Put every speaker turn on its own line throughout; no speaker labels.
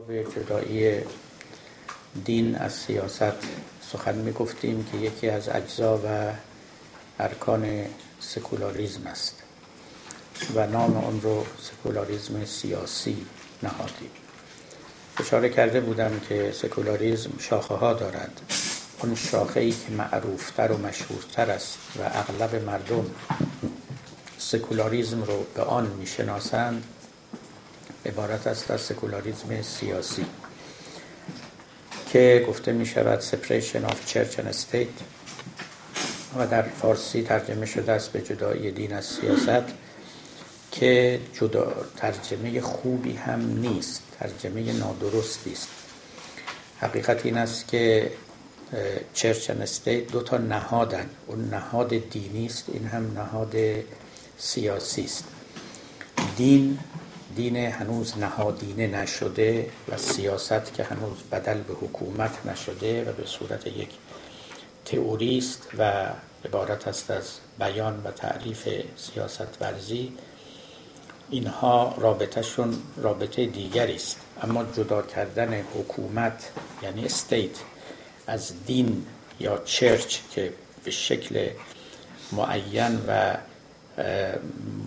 به جدایی دین از سیاست سخن می گفتیم که یکی از اجزا و ارکان سکولاریزم است و نام اون رو سکولاریزم سیاسی نهادیم. اشاره کرده بودم که سکولاریزم شاخه ها دارد. اون شاخه ای که معروفتر و مشهورتر است و اغلب مردم سکولاریزم رو به آن می‌شناسند عبارت است از سکولاریزم سیاسی که گفته می شود separation of church and state و در فارسی ترجمه شده است به جدایی دین از سیاست که جدا ترجمه خوبی هم نیست ترجمه نادرستی است. حقیقت این است که چرچ و استیت دو تا نهادن. اون نهاد دینی است این هم نهاد سیاسی است. دین دین هنوز نهادینه نشده و سیاست که هنوز بدل به حکومت نشده و به صورت یک تئوری است و عبارت است از بیان و تعریف سیاست ورزی اینها رابطهشون رابطه دیگری است. اما جدا کردن حکومت یعنی استیت از دین یا چرچ که به شکل معین و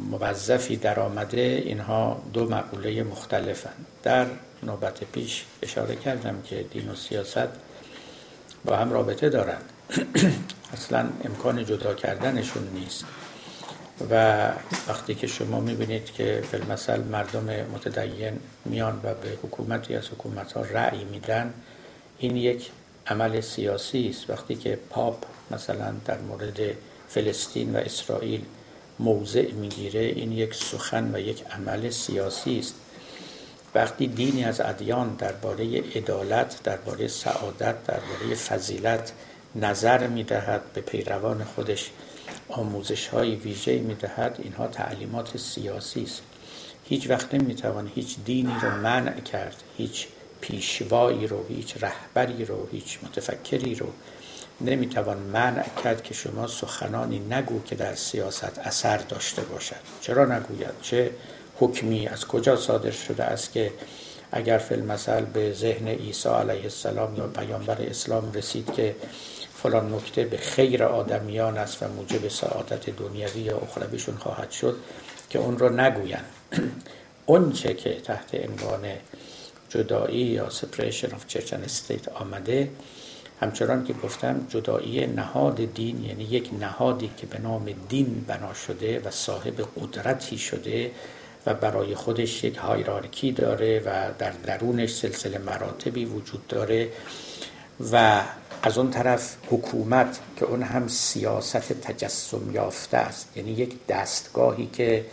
موظفی در آمده اینها دو مقوله مختلفن. در نوبت پیش اشاره کردم که دین و سیاست با هم رابطه دارند اصلا امکان جدا کردنشون نیست. و وقتی که شما می‌بینید که فیلمسل مردم متدین میان و به حکومتی از حکومت ها رأی میدن این یک عمل سیاسی است. وقتی که پاپ مثلا در مورد فلسطین و اسرائیل موضع می‌گیره این یک سخن و یک عمل سیاسی است. وقتی دینی از ادیان درباره عدالت درباره سعادت درباره فضیلت نظر می‌دهد به پیروان خودش آموزش های ویژه می‌دهد اینها تعلیمات سیاسی است. هیچ وقت نمی‌توان هیچ دینی رو منع کرد هیچ پیشوایی رو هیچ رهبری رو هیچ متفکری رو نمی‌توان منع کرد که شما سخنانی نگو که در سیاست اثر داشته باشد. چرا نگوید؟ چه حکمی؟ از کجا صادر شده است که اگر فیلم مثل به ذهن عیسی علیه السلام یا پیامبر اسلام رسید که فلان نکته به خیر آدمیان است و موجب سعادت دنیوی یا اخرویشون خواهد شد که اون رو نگویند. اون چه که تحت عنوان جدایی یا of church and state آمده همچنان که گفتم جدایی نهاد دین یعنی یک نهادی که به نام دین بنا شده و صاحب قدرتی شده و برای خودش یک هایرارکی داره و در درونش سلسله مراتبی وجود داره و از اون طرف حکومت که اون هم سیاست تجسم یافته است. یعنی یک دستگاهی که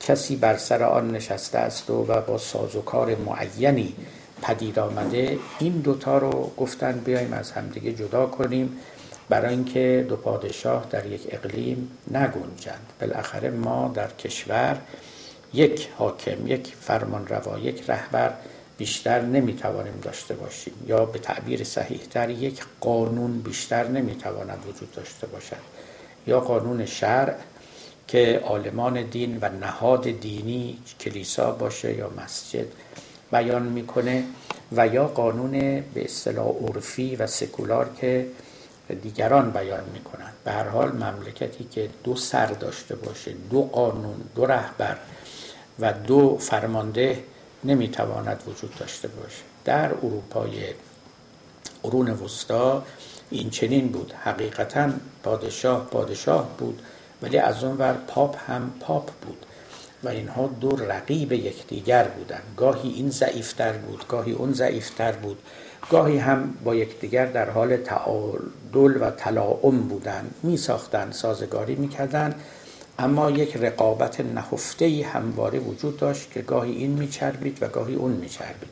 کسی بر سر آن نشسته است و, و با سازوکار معینی پدید آمده این دوتا رو گفتن بیایم از همدیگه جدا کنیم برای اینکه دو پادشاه در یک اقلیم نگنجند. بالاخره ما در کشور یک حاکم یک فرمان روا یک رهبر بیشتر نمی‌توانیم داشته باشیم یا به تعبیر صحیحتر یک قانون بیشتر نمی‌تواند وجود داشته باشد. یا قانون شرع که عالمان دین و نهاد دینی کلیسا باشه یا مسجد بیان می‌کنه و یا قانون به اصطلاح عرفی و سکولار که دیگران بیان می‌کنن. به هر حال مملکتی که دو سر داشته باشه دو قانون دو رهبر و دو فرمانده نمی‌تواند وجود داشته باشه. در اروپای قرون وسطا این چنین بود. حقیقتا پادشاه پادشاه بود ولی از اون ور پاپ هم پاپ بود. و اینها دو رقیب یکدیگر بودند. گاهی این ضعیفتر بود گاهی اون ضعیفتر بود. گاهی هم با یکدیگر در حال تعادل و تلاعم بودند. می ساختن سازگاری می کردن اما یک رقابت نهفته همواره وجود داشت که گاهی این میچربید و گاهی اون میچربید.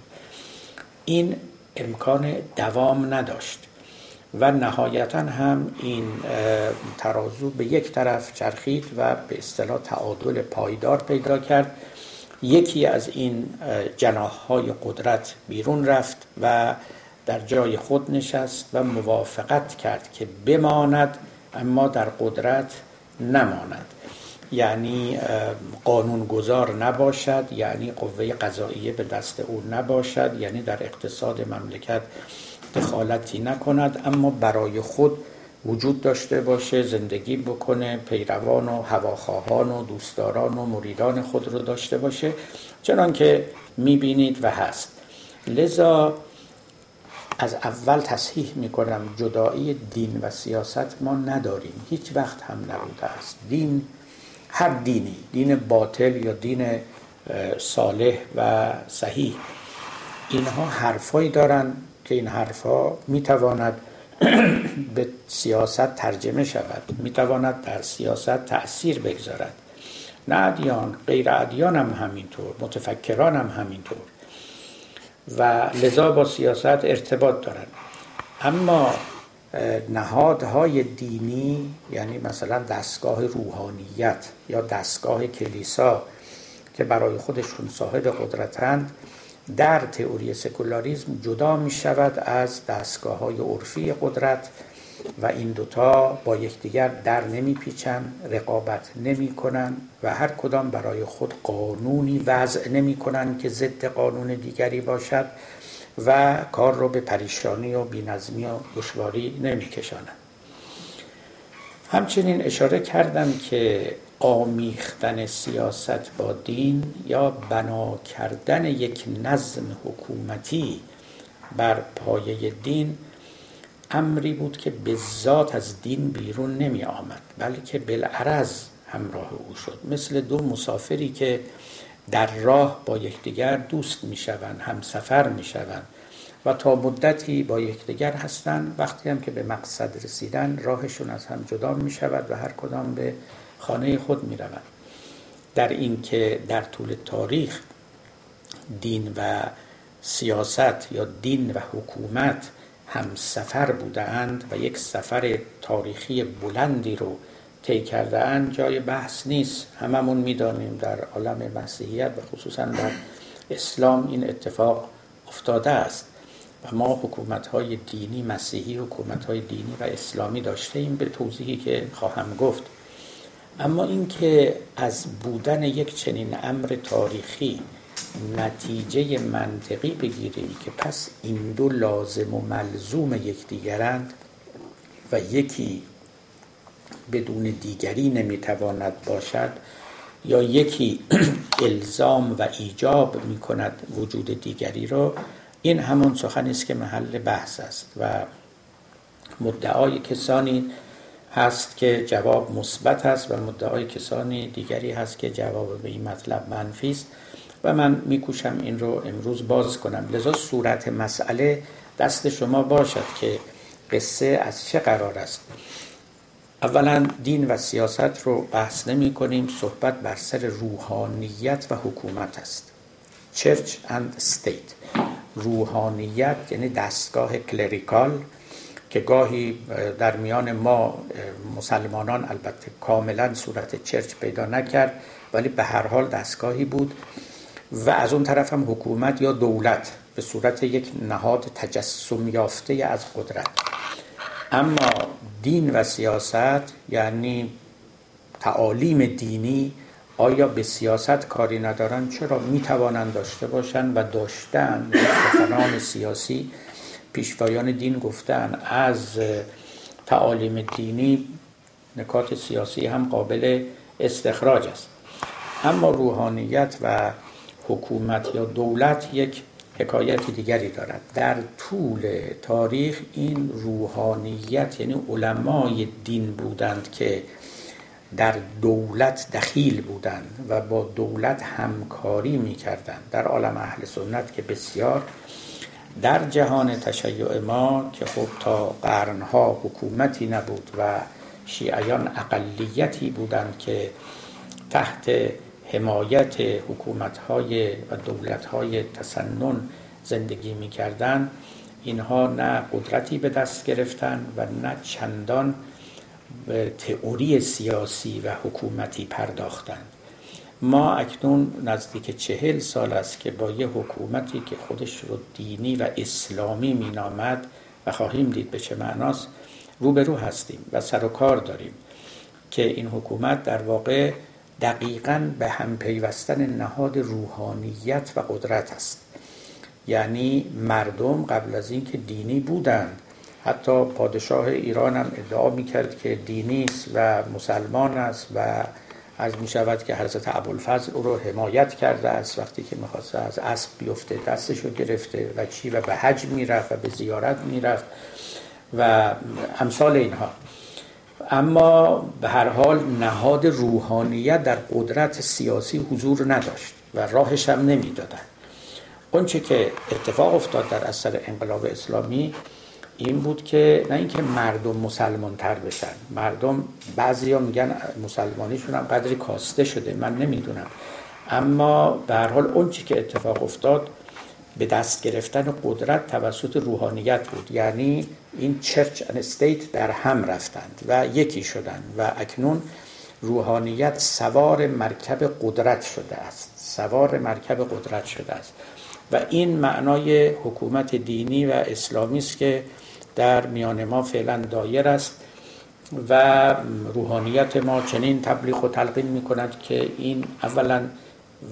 این امکان دوام نداشت. و نهایتا هم این ترازو به یک طرف چرخید و به اصطلاح تعادل پایدار پیدا کرد. یکی از این های قدرت بیرون رفت و در جای خود نشست و موافقت کرد که بماند اما در قدرت نماند. یعنی قانونگذار نباشد یعنی قوه قضاییه به دست او نباشد یعنی در اقتصاد مملکت دخالتی نکند اما برای خود وجود داشته باشه زندگی بکنه پیروان و هواخواهان و دوستداران و مریدان خود رو داشته باشه چنان که می‌بینید و هست. لذا از اول تصحیح می‌کنم جدایی دین و سیاست ما نداریم. هیچ وقت هم نبوده است. دین هر دینی دین باطل یا دین صالح و صحیح اینها حرفایی دارن. که این حرفها می‌تواند به سیاست ترجمه شود می‌تواند در سیاست تأثیر بگذارد. نه ادیان غیر ادیان هم همینطور متفکران هم همینطور. و لذا با سیاست ارتباط دارند اما نهادهای دینی یعنی مثلا دستگاه روحانیت یا دستگاه کلیسا که برای خودشون صاحب قدرتند در تئوری سکولاریزم جدا می شود از دستگاه های عرفی قدرت و این دوتا با یکدیگر در نمی پیچن رقابت نمی کنن و هر کدام برای خود قانونی وضع نمی کنن که ضد قانون دیگری باشد و کار رو به پریشانی و بینظمی و دشواری نمی کشانن. همچنین اشاره کردم که آمیختن سیاست با دین یا بنا کردن یک نظم حکومتی بر پایه دین امری بود که به ذات از دین بیرون نمی آمد بلکه بالعرض همراه او شد. مثل دو مسافری که در راه با یکدیگر دوست می شوند همسفر می شوند و تا مدتی با یکدیگر هستند وقتی هم که به مقصد رسیدن راهشون از هم جدا می شود و هر کدام به خانه خود می روند در اینکه در طول تاریخ دین و سیاست یا دین و حکومت هم سفر بودند و یک سفر تاریخی بلندی رو طی کرده اند جای بحث نیست. هممون می‌دانیم در عالم مسیحیت و خصوصا در اسلام این اتفاق افتاده است و ما حکومت های دینی مسیحی حکومت های دینی و اسلامی داشته ایم به توضیحی که خواهم گفت. اما اینکه از بودن یک چنین امر تاریخی نتیجه منطقی بگیریم که پس این دو لازم و ملزوم یکدیگرند و یکی بدون دیگری نمی‌تواند باشد یا یکی الزام و ایجاب می کند وجود دیگری را این همون سخنی است که محل بحث است و مدعای کسانی هست که جواب مثبت است و مدعای کسانی دیگری هست که جواب به این مطلب منفی است. و من میکوشم این رو امروز باز کنم. لذا صورت مسئله دست شما باشد که قصه از چه قرار است. اولا دین و سیاست رو بحث نمی کنیم. صحبت بر سر روحانیت و حکومت است. Church and State. روحانیت یعنی دستگاه کلریکال که گاهی در میان ما مسلمانان البته کاملا صورت چرچ پیدا نکرد ولی به هر حال دستگاهی بود و از اون طرف هم حکومت یا دولت به صورت یک نهاد تجسم یافته از قدرت. اما دین و سیاست یعنی تعالیم دینی آیا به سیاست کاری ندارن؟ چرا می‌توانند داشته باشند و داشتن سخنان سیاسی پیشوایان دین گفتن از تعالیم دینی نکات سیاسی هم قابل استخراج است. اما روحانیت و حکومت یا دولت یک حکایت دیگری دارد. در طول تاریخ این روحانیت یعنی علمای دین بودند که در دولت دخیل بودند و با دولت همکاری می کردند در عالم اهل سنت که بسیار در جهان تشیع ما که خب تا قرنها حکومتی نبود و شیعیان اقلیتی بودند که تحت حمایت حکومتهای و دولتهای تسنن زندگی می کردن اینها نه قدرتی به دست گرفتن و نه چندان به تئوری سیاسی و حکومتی پرداختند. ما اکنون نزدیک چهل سال است که با یه حکومتی که خودش رو دینی و اسلامی مینامد و خواهیم دید به چه معناست روبرو هستیم و سر و کار داریم که این حکومت در واقع دقیقا به هم پیوستن نهاد روحانیت و قدرت است. یعنی مردم قبل از اینکه دینی بودند حتی پادشاه ایران هم ادعا می‌کرد که دینی است و مسلمان است و از می شود که حضرت ابوالفضل او رو حمایت کرده است وقتی که می‌خواست از اسب بیفته دستش رو گرفته و چی و به حج می‌رفت و به زیارت می‌رفت و امثال اینها. اما به هر حال نهاد روحانیت در قدرت سیاسی حضور نداشت و راهش هم نمی‌دادن اونچه که اتفاق افتاد در اثر انقلاب اسلامی این بود که نه اینکه مردم مسلمان تر بشن مردم بعضی ها میگن مسلمانیشون هم قدری کاسته شده من نمی‌دونم. اما به هر حال اون که اتفاق افتاد به دست گرفتن قدرت توسط روحانیت بود. یعنی این چرچ ان استیت در هم رفتند و یکی شدند و اکنون روحانیت سوار مرکب قدرت شده است. سوار مرکب قدرت شده است. و این معنای حکومت دینی و اسلامی است که در میان ما فعلا دایر است و روحانیت ما چنین تبلیغ و تلقین می کند که این اولا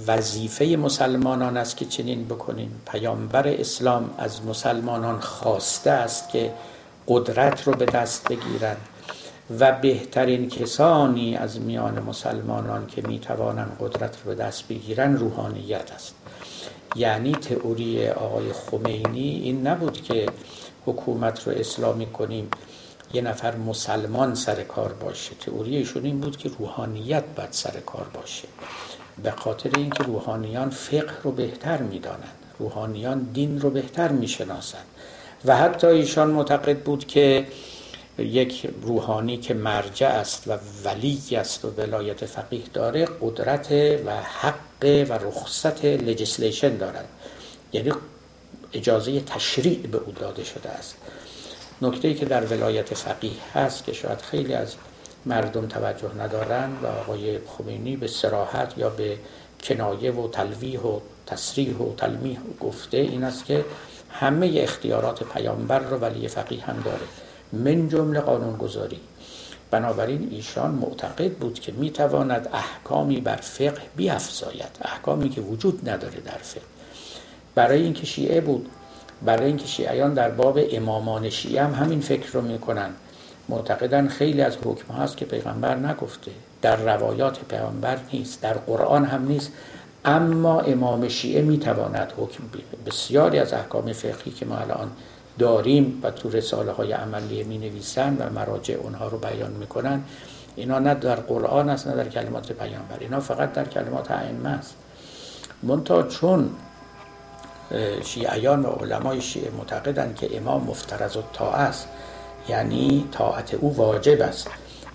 وظیفه مسلمانان است که چنین بکنیم. پیامبر اسلام از مسلمانان خواسته است که قدرت رو به دست بگیرند و بهترین کسانی از میان مسلمانان که می توانند قدرت رو به دست بگیرن روحانیت است. یعنی تئوری آقای خمینی این نبود که حکومت رو اسلامی کنیم یه نفر مسلمان سر کار باشه. تئوری ایشون این بود که روحانیت باید سر کار باشه. به خاطر اینکه روحانیان فقه رو بهتر می‌دانند. روحانیان دین رو بهتر می‌شناسند. و حتی ایشان معتقد بود که یک روحانی که مرجع است و ولی است و ولایت فقیه داره قدرت و حق و رخصت لجسلیشن دارد. یعنی اجازه تشریع به او داده شده است. نکته که در ولایت فقیه هست که شاید خیلی از مردم توجه ندارند و آقای خمینی به سراحت یا به کنایه و تلویح و تصریح و تلمیح گفته این است که همه اختیارات پیامبر رو ولی فقیه هم داره. من جمله قانون گذاری بنابراین ایشان معتقد بود که می‌تواند احکامی بر فقه بیافزاید. احکامی که وجود نداره در فقه. برای اینکه شیعه بود برای اینکه شیعیان در باب امامان شیعه هم همین فکر رو می‌کنن. معتقدن خیلی از حکم هاست که پیغمبر نگفته. در روایات پیغمبر نیست در قرآن هم نیست. اما امام شیعه می‌تواند حکم بسیاری از احکام فقهی که ما الان داریم و تو رساله های عملی می نویسن و مراجع اونها رو بیان می‌کنن اینا نه در قرآن است نه در کلمات پیامبر. اینا فقط در کلمات ائمه است. منتها چون شیعیان و علمای شیعه معتقدند که امام مفترض تا است. یعنی طاعت او واجب است.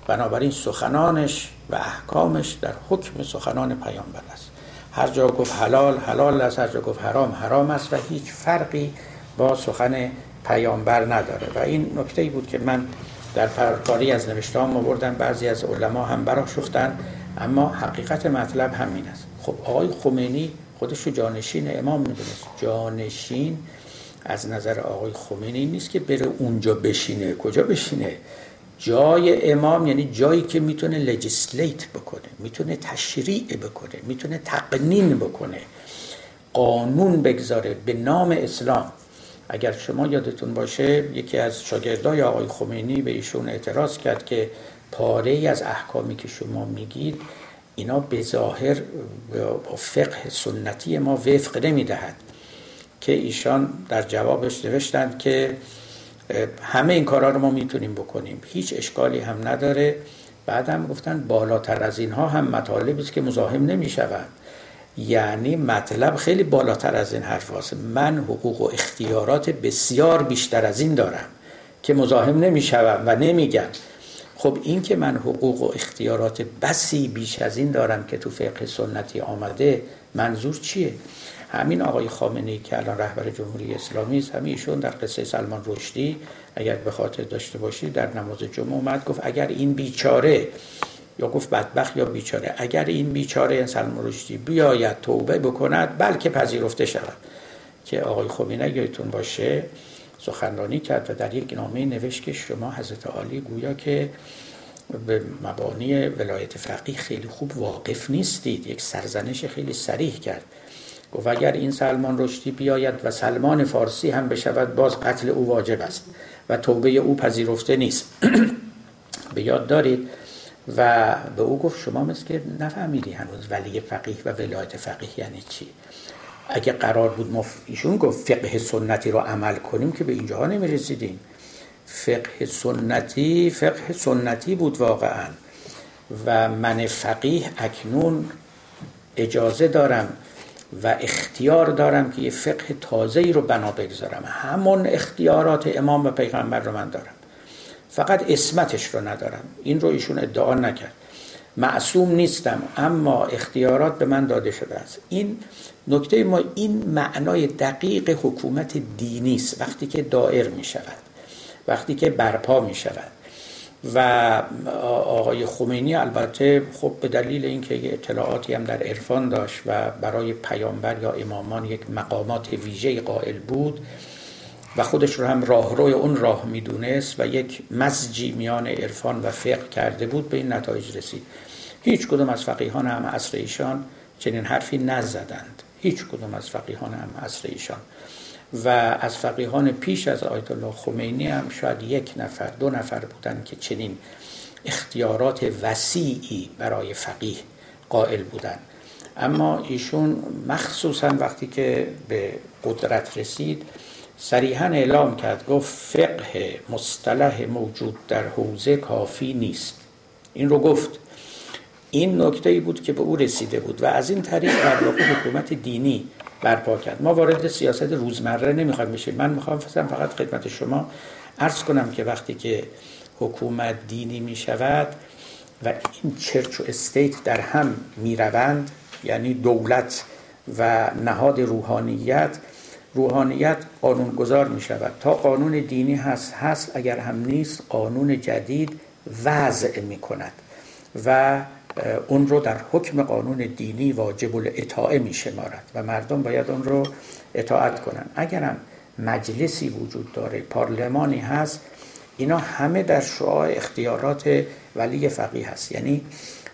بنابراین سخنانش و احکامش در حکم سخنان پیامبر است. هر جا گفت حلال حلال است. هر جا گفت حرام حرام است و هیچ فرقی با سخن پیامبر نداره. و این نکته ای بود که من در پرکاری از نوشتهام آوردم. بعضی از علما هم براشفتن اما حقیقت مطلب همین است. خب آقای خمینی خودش رو جانشین امام می‌دونست. جانشین از نظر آقای خمینی نیست که بره اونجا بشینه. کجا بشینه؟ جای امام یعنی جایی که می‌تونه لجسلیت بکنه می‌تونه تشریع بکنه می‌تونه تقنین بکنه قانون بگذاره به نام اسلام. اگر شما یادتون باشه یکی از شاگردای آقای خمینی به ایشون اعتراض کرد که پاره از احکامی که شما میگید اینا به ظاهر با فقه سنتی ما وفق نمی‌دهد که ایشان در جوابش نوشتند که همه این کارا رو ما می‌تونیم بکنیم. هیچ اشکالی هم نداره. بعد هم گفتن بالاتر از اینها هم مطالبی است که مزاحم نمی‌شوند یعنی مطلب خیلی بالاتر از این حرف هست. من حقوق و اختیارات بسیار بیشتر از این دارم که مزاحم نمی‌شوم و نمیگم. خب این که من حقوق و اختیارات بسی بیش از این دارم که تو فقه سنتی آمده منظور چیه؟ همین آقای خامنه که الان رهبر جمهوری اسلامی است همین ایشون در قصه سلمان رشدی اگر به خاطر داشته باشید در نماز جمعه اومد گفت اگر این بیچاره یا گفت بدبخت یا بیچاره اگر این بیچاره سلمان رشدی بیاید توبه بکند بلکه پذیرفته شود. که آقای خمینی یادتون باشه سخنرانی کرد و در یک نامه نوشت که شما حضرت عالی گویا که به مبانی ولایت فقیه خیلی خوب واقف نیستید. یک سرزنش خیلی سریح کرد. گفت اگر این سلمان رشدی بیاید و سلمان فارسی هم بشود باز قتل او واجب است و توبه او پذیرفته نیست. به یاد دارید؟ و به او گفت شما مثل که نفهمیدی هنوز ولی فقیه و ولایت فقیه یعنی چی؟ اگه قرار بود ما ایشون گفت فقه سنتی رو عمل کنیم که به اینجاها نمی رسیدیم فقه سنتی فقه سنتی بود واقعا. و من فقیه اکنون اجازه دارم و اختیار دارم که یه فقه تازه رو بنا بگذارم. همون اختیارات امام و پیغمبر رو من دارم. فقط اسمتش رو ندارم. این رو ایشون ادعا نکرد. معصوم نیستم اما اختیارات به من داده شده است. این نکته ما این معنای دقیق حکومت دینی است. وقتی که دائر می شود وقتی که برپا می شود. و آقای خمینی البته خب به دلیل اینکه اطلاعاتی هم در عرفان داشت و برای پیامبر یا امامان یک مقامات ویژه قائل بود و خودش رو هم راهروی اون راه می‌دونست و یک مزجی میان عرفان و فقه کرده بود به این نتایج رسید. هیچ کدوم از فقیهان هم عصر ایشان چنین حرفی نزدند. هیچ کدوم از فقیهان هم عصر ایشان. و از فقیهان پیش از آیت الله خمینی هم شاید یک نفر دو نفر بودن که چنین اختیارات وسیعی برای فقیه قائل بودند اما ایشون مخصوصا وقتی که به قدرت رسید صریحا اعلام کرد گفت فقه مصطلح موجود در حوزه کافی نیست. این رو گفت. این نکته ای بود که به او رسیده بود و از این طریق در واقع حکومت دینی برپا کرد. ما وارد سیاست روزمره نمی‌خوایم بشیم. من می‌خوام فقط خدمت شما عرض کنم که وقتی که حکومت دینی می‌شود و این چرچ و استیت در هم می‌روند یعنی دولت و نهاد روحانیت روحانیت قانونگذار می شود تا قانون دینی هست هست اگر هم نیست قانون جدید وضع می کند و اون رو در حکم قانون دینی واجب الاطاعه می شمارد و مردم باید اون رو اطاعت کنند اگرم مجلسی وجود داره پارلمانی هست اینا همه در شعاع اختیارات ولی فقیه هست. یعنی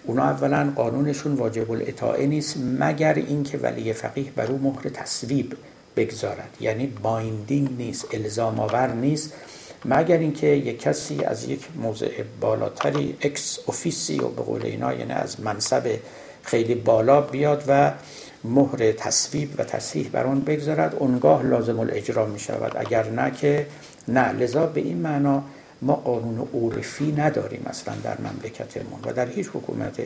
اونا اولا قانونشون واجب الاطاعه نیست مگر اینکه ولی فقیه بر او مهر تصویب بگذارد. یعنی binding نیست الزام آور نیست. مگر اینکه یک کسی از یک موضع بالاتری ex officio به قول اینا یعنی از منصب خیلی بالا بیاد و مهر تصویب و تصحیح بر آن بگذارد اونگاه لازم الاجرا می شود. اگر نه که نه. لذا به این معنا ما قانون عرفی نداریم اصلا در مملکتمون و در هیچ حکومت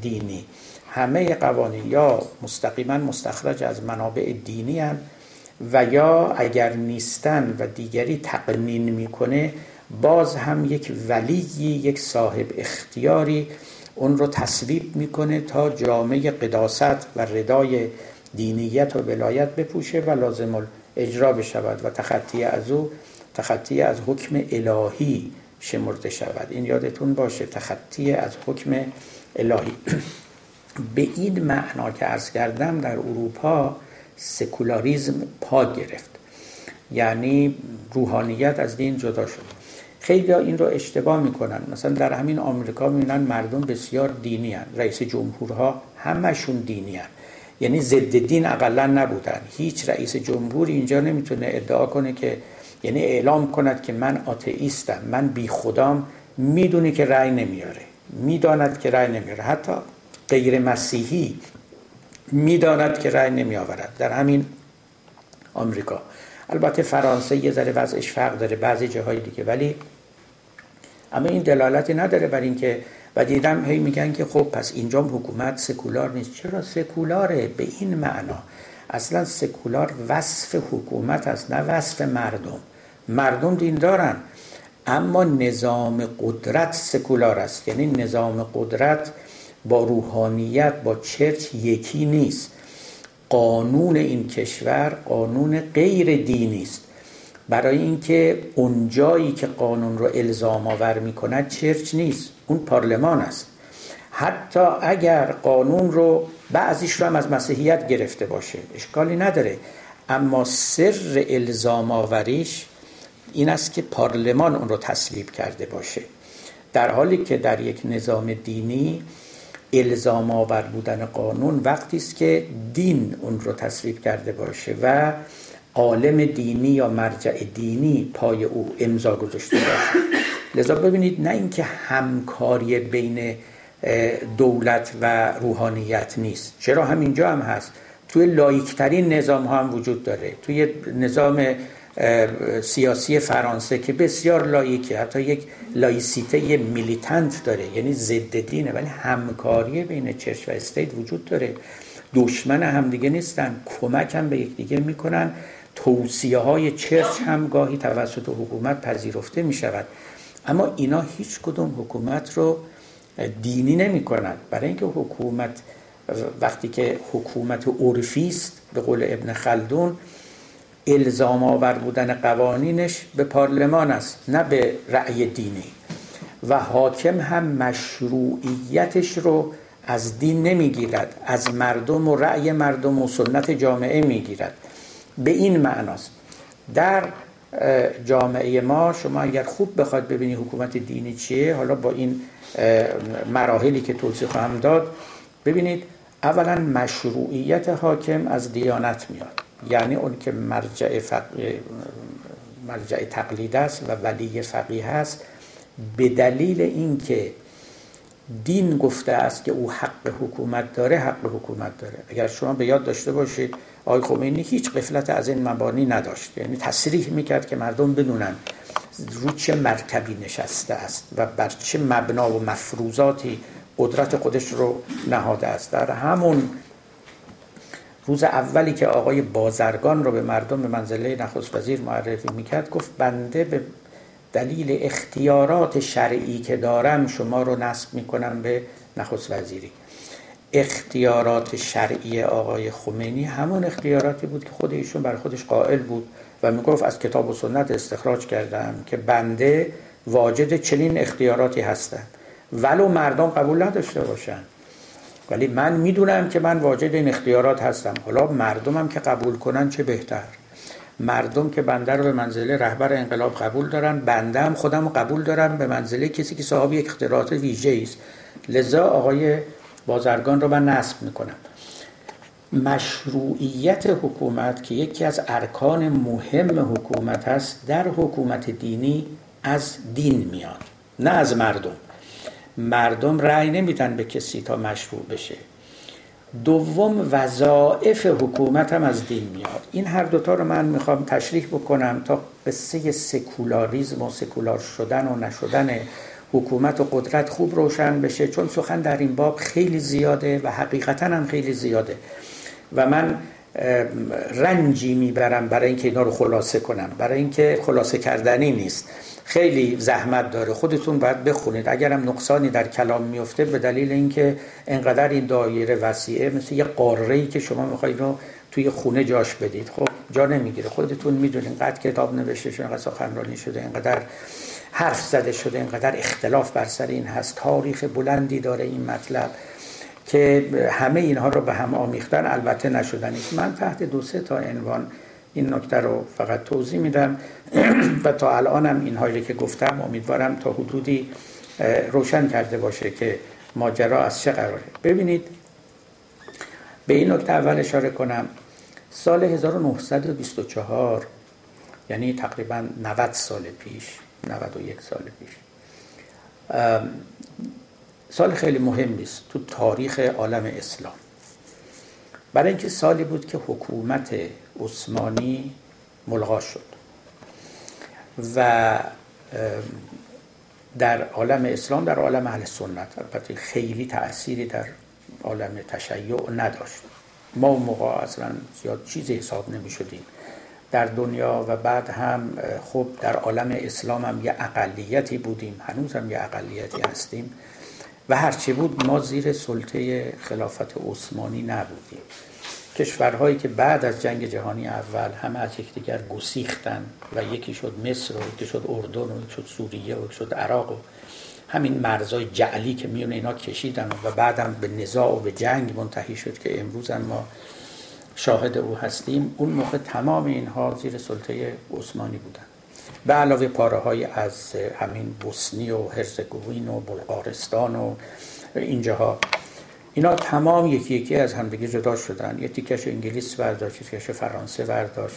دینی. همه قوانین یا مستقیما مستخرج از منابع دینی هن. و یا اگر نیستن و دیگری تقنین می‌کنه باز هم یک ولی یک صاحب اختیاری اون رو تصویب می‌کنه تا جامعه قداست و ردای دینیت و ولایت بپوشه و لازم اجرا بشود و تخطی از او تخطی از حکم الهی شمرده شود. این یادتون باشه تخطی از حکم الهی. به این معنا که ارز کردم در اروپا سکولاریزم پا گرفت. یعنی روحانیت از دین جدا شد. خیلی ها این رو اشتباه می‌کنن. مثلا در همین آمریکا می‌بینن مردم بسیار دینی هن. رئیس جمهورها همشون دینی هن. یعنی ضد دین اقلا نبودن. هیچ رئیس جمهوری اینجا نمی‌تونه ادعا کنه که یعنی اعلام کند که من آتئیستم من بی خدام می‌دونه که رأی نمیاره. می‌داند که رأی نمیاره. حتی غیر مسیحی می‌داند که رأی نمی آورد در همین آمریکا. البته فرانسه یه ذره وضعش فرق داره بعضی جاهای دیگه. ولی اما این دلالتی نداره بر اینکه و دیدم هی میگن که خب پس اینجا حکومت سکولار نیست. چرا سکولاره به این معنا؟ اصلا سکولار وصف حکومت است نه وصف مردم. مردم دین دارن اما نظام قدرت سکولار است. یعنی نظام قدرت با روحانیت با چرچ یکی نیست. قانون این کشور قانون غیر دینی است. برای اینکه اونجایی که قانون رو الزام آور می کند چرچ نیست. اون پارلمان است. حتی اگر قانون رو بعضیش رو هم از مسیحیت گرفته باشه اشکالی نداره. اما سر الزام آوریش این است که پارلمان اون رو تصویب کرده باشه. در حالی که در یک نظام دینی الزام آور بودن قانون وقتی است که دین اون رو تصویب کرده باشه و عالم دینی یا مرجع دینی پای او امضا گذاشته باشه. لذا ببینید نه اینکه همکاری بین دولت و روحانیت نیست. چرا؟ همینجا هم هست. توی لایکترین نظام ها هم وجود داره. توی نظام سیاسی فرانسه که بسیار laïque ه حتی یک laïcité militante داره یعنی ضد دینه ولی همکاری بین church و state وجود داره. دشمن همدیگه نیستن کمک هم به یکدیگه می‌کنن. توصیه های church هم گاهی توسط حکومت پذیرفته می شود اما اینا هیچ کدوم حکومت رو دینی نمی کنند برای اینکه حکومت وقتی که حکومت عرفی است به قول ابن خلدون الزام آور بودن قوانینش به پارلمان است نه به رأی دینی. و حاکم هم مشروعیتش رو از دین نمی‌گیرد از مردم و رأی مردم و سنت جامعه می‌گیرد. به این معناست. در جامعه ما شما اگر خوب بخواد ببینی حکومت دینی چیه حالا با این مراحلی که توضیح خواهم داد ببینید اولا مشروعیت حاکم از دیانت میاد. یعنی اون که مرجع, مرجع تقلید است و ولی فقیه است به دلیل اینکه دین گفته است که او حق حکومت داره حق حکومت داره. اگر شما به یاد داشته باشید آقای خمینی هیچ قفلت از این مبانی نداشت. یعنی تصریح می‌کرد که مردم بدونن رو چه مرکبی نشسته است و بر چه مبنا و مفروضاتی قدرت خودش رو نهاده است. در همون روز اولی که آقای بازرگان رو به مردم به منزله نخست وزیر معرفی می‌کرد گفت بنده به دلیل اختیارات شرعی که دارم شما رو نصب می‌کنم به نخست وزیری. اختیارات شرعی آقای خمینی همون اختیاراتی بود که خود ایشون بر خودش قائل بود و می‌گفت از کتاب و سنت استخراج کردم که بنده واجد چنین اختیاراتی هستم ولو مردم قبول نداشته باشن ولی من می‌دونم که من واجد این اختیارات هستم. حالا مردمم که قبول کنن چه بهتر؟ مردم که بنده رو به منزله رهبر انقلاب قبول دارن بنده هم خودم رو قبول دارم به منزله کسی که صاحب یک اختیارات ویژه است. لذا آقای بازرگان رو من نصب می‌کنم. مشروعیت حکومت که یکی از ارکان مهم حکومت هست در حکومت دینی از دین میاد نه از مردم. مردم رأی نمیدن به کسی تا مشروع بشه. دوم وظائف حکومت هم از دین میاد. این هر دوتا رو من می‌خوام تشریح بکنم تا قصه سکولاریزم و سکولار شدن و نشدن حکومت و قدرت خوب روشن بشه چون سخن در این باب خیلی زیاده و حقیقتا هم خیلی زیاده. و من رنجی می‌برم برای اینکه اینا رو خلاصه کنم. برای اینکه خلاصه کردنی نیست. خیلی زحمت داره. خودتون باید بخونید. اگرم نقصانی در کلام میفته به دلیل اینکه انقدر این دایره وسیعه مثل یه قاره ای که شما می‌خواید رو توی خونه جاش بدید. خب جا نمی‌گیره. خودتون می‌دونید اینقدر کتاب نوشته شده اینقدر سخنرانی شده اینقدر حرف زده شده اینقدر اختلاف بر سر این هست. تاریخ بلندی داره این مطلب. که همه اینها رو به هم آمیختن البته نشدن من تحت دو سه تا عنوان این نکته رو فقط توضیح میدم. و تا الانم اینهایی که گفتم امیدوارم تا حدودی روشن کرده باشه که ماجرا از چه قراره. ببینید به این نکته اول اشاره کنم. سال 1924 یعنی تقریبا 90 سال پیش 91 سال پیش سال خیلی مهمی است تو تاریخ عالم اسلام. برای اینکه سالی بود که حکومت عثمانی ملغا شد و در عالم اسلام در عالم اهل سنت البته خیلی تأثیری در عالم تشیع نداشت. ما اون موقع اصلا زیاد چیزی حساب نمی شدیم. در دنیا و بعد هم خب در عالم اسلام هم یه اقلیتی بودیم. هنوز هم یه اقلیتی هستیم. و هرچی بود ما زیر سلطه خلافت عثمانی نبودیم. کشورهایی که بعد از جنگ جهانی اول همه از یکدیگر گسیختن و یکی شد مصر و یکی شد اردن و یکی شد سوریه و یکی شد عراق و همین مرزای جعلی که میون اینا کشیدن و بعدم به نزاع و به جنگ منتهی شد که امروز ما شاهد او هستیم. اون موقع تمام اینها زیر سلطه عثمانی بودن. به علاوه پاره های از همین بوسنی و هرزگوین و بلغارستان و اینجاها. اینا تمام یکی یکی از همدیگه جدا شدن. یه تیکش انگلیس برداشت تیکش فرانسه برداشت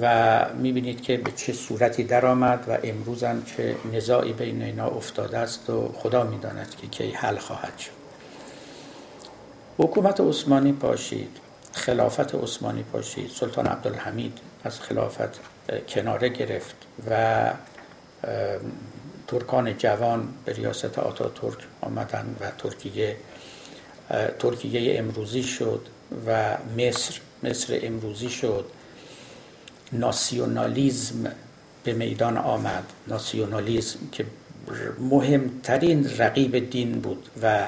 و می‌بینید که به چه صورتی درآمد و امروز هم چه نزاعی بین اینا افتاده است و خدا می‌داند که کی حل خواهد شد. حکومت عثمانی پاشید خلافت عثمانی پاشید. سلطان عبدالحمید از خلافت کناره گرفت و ترکان جوان به ریاست آتا ترک آمدن و ترکیه ترکیه امروزی شد و مصر مصر امروزی شد. ناسیونالیزم به میدان آمد. ناسیونالیزم که مهمترین رقیب دین بود و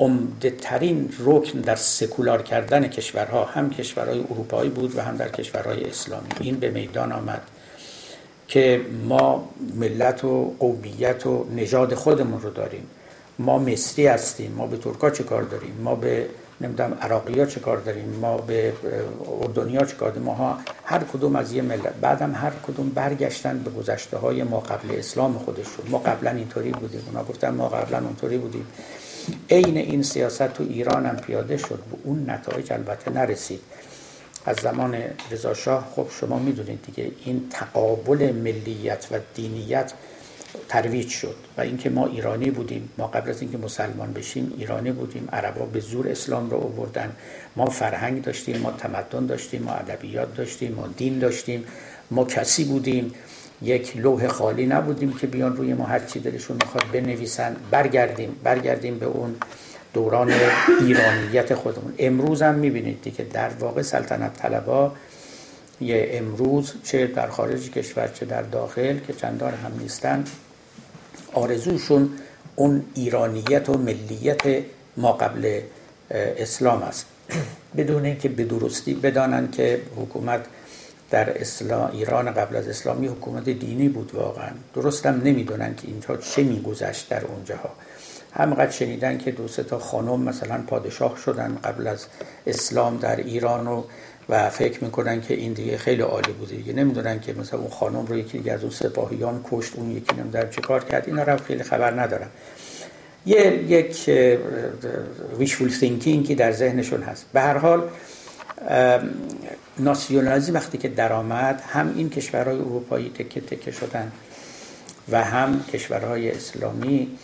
عمده ترین رکن در سکولار کردن کشورها هم کشورهای اروپایی بود و هم در کشورهای اسلامی. این به میدان آمد که ما ملت و قومیت و نژاد خودمون رو داریم. ما مصری هستیم ما به ترکا چه کار داریم؟ ما به نمی‌دونم عراقی ها چه کار داریم؟ ما به اردنی ها چه کار داریم؟ ما هر کدوم از یه ملت بعدم هر کدوم برگشتن به گذشته های ما قبل اسلام خودشون ما قبلا اینطوری بودیم. اونا گفتن ما قبلا اونطوری بودیم. عین این سیاست تو ایران هم پیاده شد. به اون نتایج البته نرسید. از زمان رضا شاه خب شما می‌دونید دیگه این تقابل ملیت و دینیت ترویج شد و اینکه ما ایرانی بودیم ما قبل از اینکه مسلمان بشیم ایرانی بودیم عربا به زور اسلام رو آوردن. ما فرهنگ داشتیم ما تمدن داشتیم ما ادبیات داشتیم ما دین داشتیم ما کسی بودیم. یک لوح خالی نبودیم که بیان روی ما هر چی دلشون می‌خواد بنویسن. برگردیم برگردیم به اون دوران ایرانیت خودمون. امروز هم می‌بینید دیگه در واقع سلطنت طلبا یه امروز چه در خارج کشور چه در داخل که چندان هم نیستن آرزوشون اون ایرانیت و ملیت ما قبل اسلام است. بدون اینکه به درستی بدانند که حکومت در اسلام ایران قبل از اسلامی حکومت دینی بود واقعا. درستم نمی‌دونن که اینجا چه میگذشت در اونجاها همقدر شنیدن که دو تا خانم مثلا پادشاه شدن قبل از اسلام در ایران و و فکر می‌کنن که این دیگه خیلی عالی بوده دیگه نمی‌دونن که مثلا اون خانم رو یکی از اون سپاهیان کشت اون یکی نمی‌دونم چه کار کرد. اینا رو خیلی خبر ندارن. یه یک ویشفول که در ذهنشون هست. به هر حال ناسیونالیزم وقتی که درآمد هم این کشورهای اروپایی تکه تکه شدن و هم کشورهای اسلامی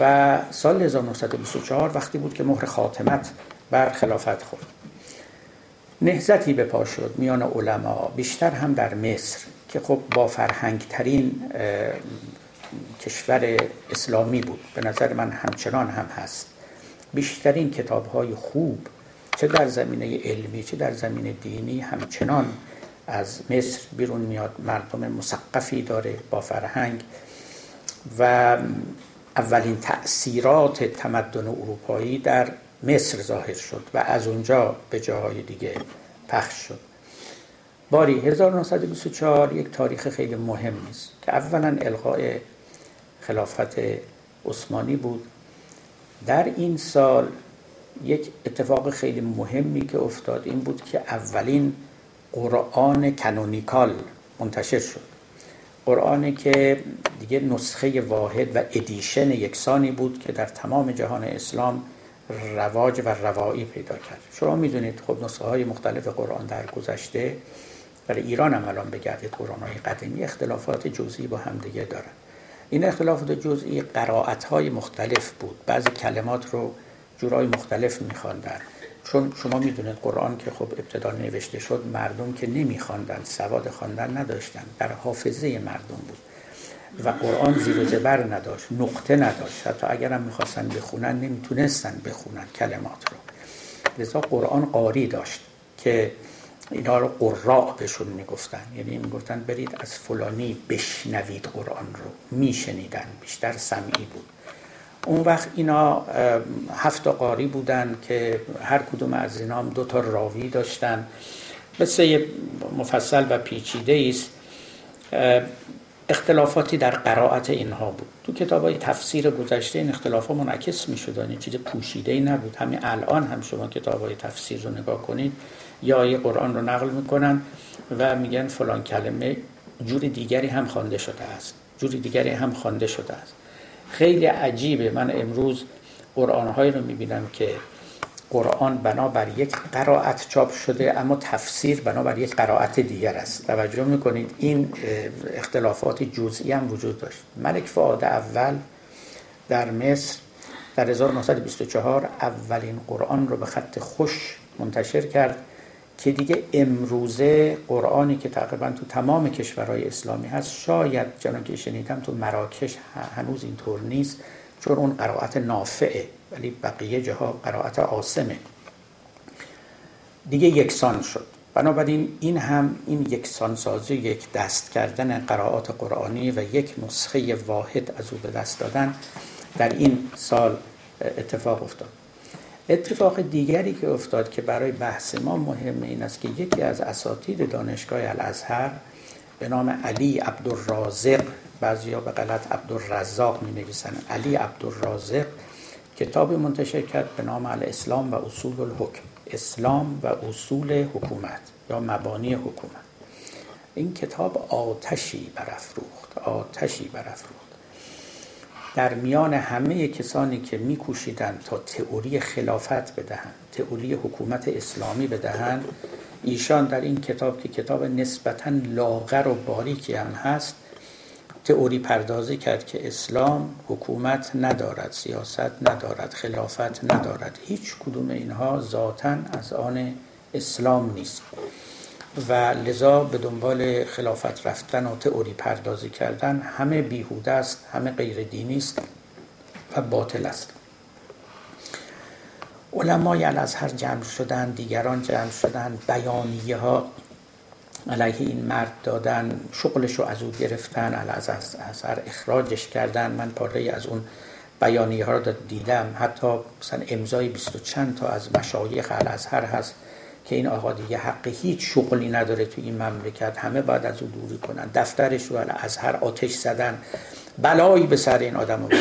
و سال 1924 وقتی بود که مهر خاتمت بر خلافت خورد. نهزتی به پا شد میان علما بیشتر هم در مصر که خب با فرهنگ ترین کشور اسلامی بود. به نظر من همچنان هم هست. بیشترین کتاب های خوب چه در زمینه علمی چه در زمینه دینی همچنان از مصر بیرون میاد. مردم مسقفی داره با فرهنگ و اولین تأثیرات تمدن اروپایی در مصر ظاهر شد و از اونجا به جاهای دیگه پخش شد. باری 1924 یک تاریخ خیلی مهم است که اولا الغای خلافت عثمانی بود. در این سال یک اتفاق خیلی مهمی که افتاد این بود که اولین قرآن کنونیکال منتشر شد. قرآنی که دیگه نسخه واحد و ادیشن یکسانی بود که در تمام جهان اسلام رواج و روایی پیدا کرد. شما می‌دونید خب نسخه های مختلف قرآن در گذشته در ایران هم الان بگردید قرآن های قدیمی اختلافات جزئی با همدیگه دارن. این اختلافات جزئی قرائت های مختلف بود. بعضی کلمات رو جورای مختلف میخواندن چون شما می‌دونید قرآن که خب ابتدا نوشته شد مردم که نمیخواندن سواد خواندن نداشتن در حافظه مردم بود. و قرآن زیر و زبر نداشت نقطه نداشت. حتی اگر هم می‌خواستن بخونن نمی‌تونستن بخونن کلمات رو. لذا قرآن قاری داشت که اینا رو قراء بهشون می‌گفتن. یعنی می‌گفتن برید از فلانی بشنوید قرآن رو. میشنیدن بیشتر سمعی بود. اون وقت اینا هفت قاری بودن که هر کدوم از اینا هم دو تا راوی داشتن. مثل مفصل و پیچیده است اختلافاتی در قرائت اینها بود. تو کتاب های تفسیر گذشته این اختلاف ها منعکس می شدن این چیز پوشیده ای نبود. همین الان هم شما کتاب های تفسیر رو نگاه کنید یا آیه قرآن رو نقل می‌کنن و میگن فلان کلمه جور دیگری هم خوانده شده است. جور دیگری هم خوانده شده است. خیلی عجیبه. من امروز قرآنهایی رو می‌بینم که قرآن بنابر یک قرائت چاپ شده اما تفسیر بنابر یک قرائت دیگر است. توجه می‌کنید این اختلافات جزئی هم وجود داشت. ملک فعاد اول در مصر در 1924 اولین قرآن رو به خط خوش منتشر کرد. که دیگه امروزه قرآنی که تقریبا تو تمام کشورهای اسلامی هست شاید جنان که شنیدم تو مراکش هنوز اینطور نیست چون اون قرائت نافعه ولی بقیه جاها قرائت آسمه دیگه یکسان شد. بنابراین این هم این یکسان سازی یک دست کردن قرائات قرآنی و یک نسخه واحد از او به دست دادن در این سال اتفاق افتاد. اتفاق دیگری که افتاد که برای بحث ما مهم این است که یکی از اساتید دانشگاه الازهر به نام علی عبدالرازق بعضی ها به غلط عبدالرزاق می نویسن علی عبدالرازق کتاب منتشر کرد به نام الاسلام و اصول الحکم. اسلام و اصول حکومت یا مبانی حکومت. این کتاب آتشی برافروخت آتشی برافروخت. در میان همه کسانی که میکوشیدند تا تئوری خلافت بدهند تئوری حکومت اسلامی بدهند ایشان در این کتاب که کتاب نسبتا لاغر و باریکی هم هست تئوری پردازی کرد که اسلام حکومت ندارد سیاست ندارد خلافت ندارد. هیچ کدوم اینها ذاتا از آن اسلام نیست. و لذا به دنبال خلافت رفتن و تئوری پردازی کردن همه بیهوده است همه غیر دینی است و باطل است. علمای الازهر جمع شدن دیگران جمع شدن بیانیه ها علیه این مرد دادن شغلش رو از او گرفتن از اثر اخراجش کردن. من پاره از اون بیانیه ها رو دیدم. حتی مثلا امضای بیست و چند تا از مشایخ الازهر هست. که این آقا دیگه حق هیچ شغلی نداره تو این مملکت. همه باید از او دوری کنن. دفترش رو از هر آتش زدن. بلایی به سر این آدم بود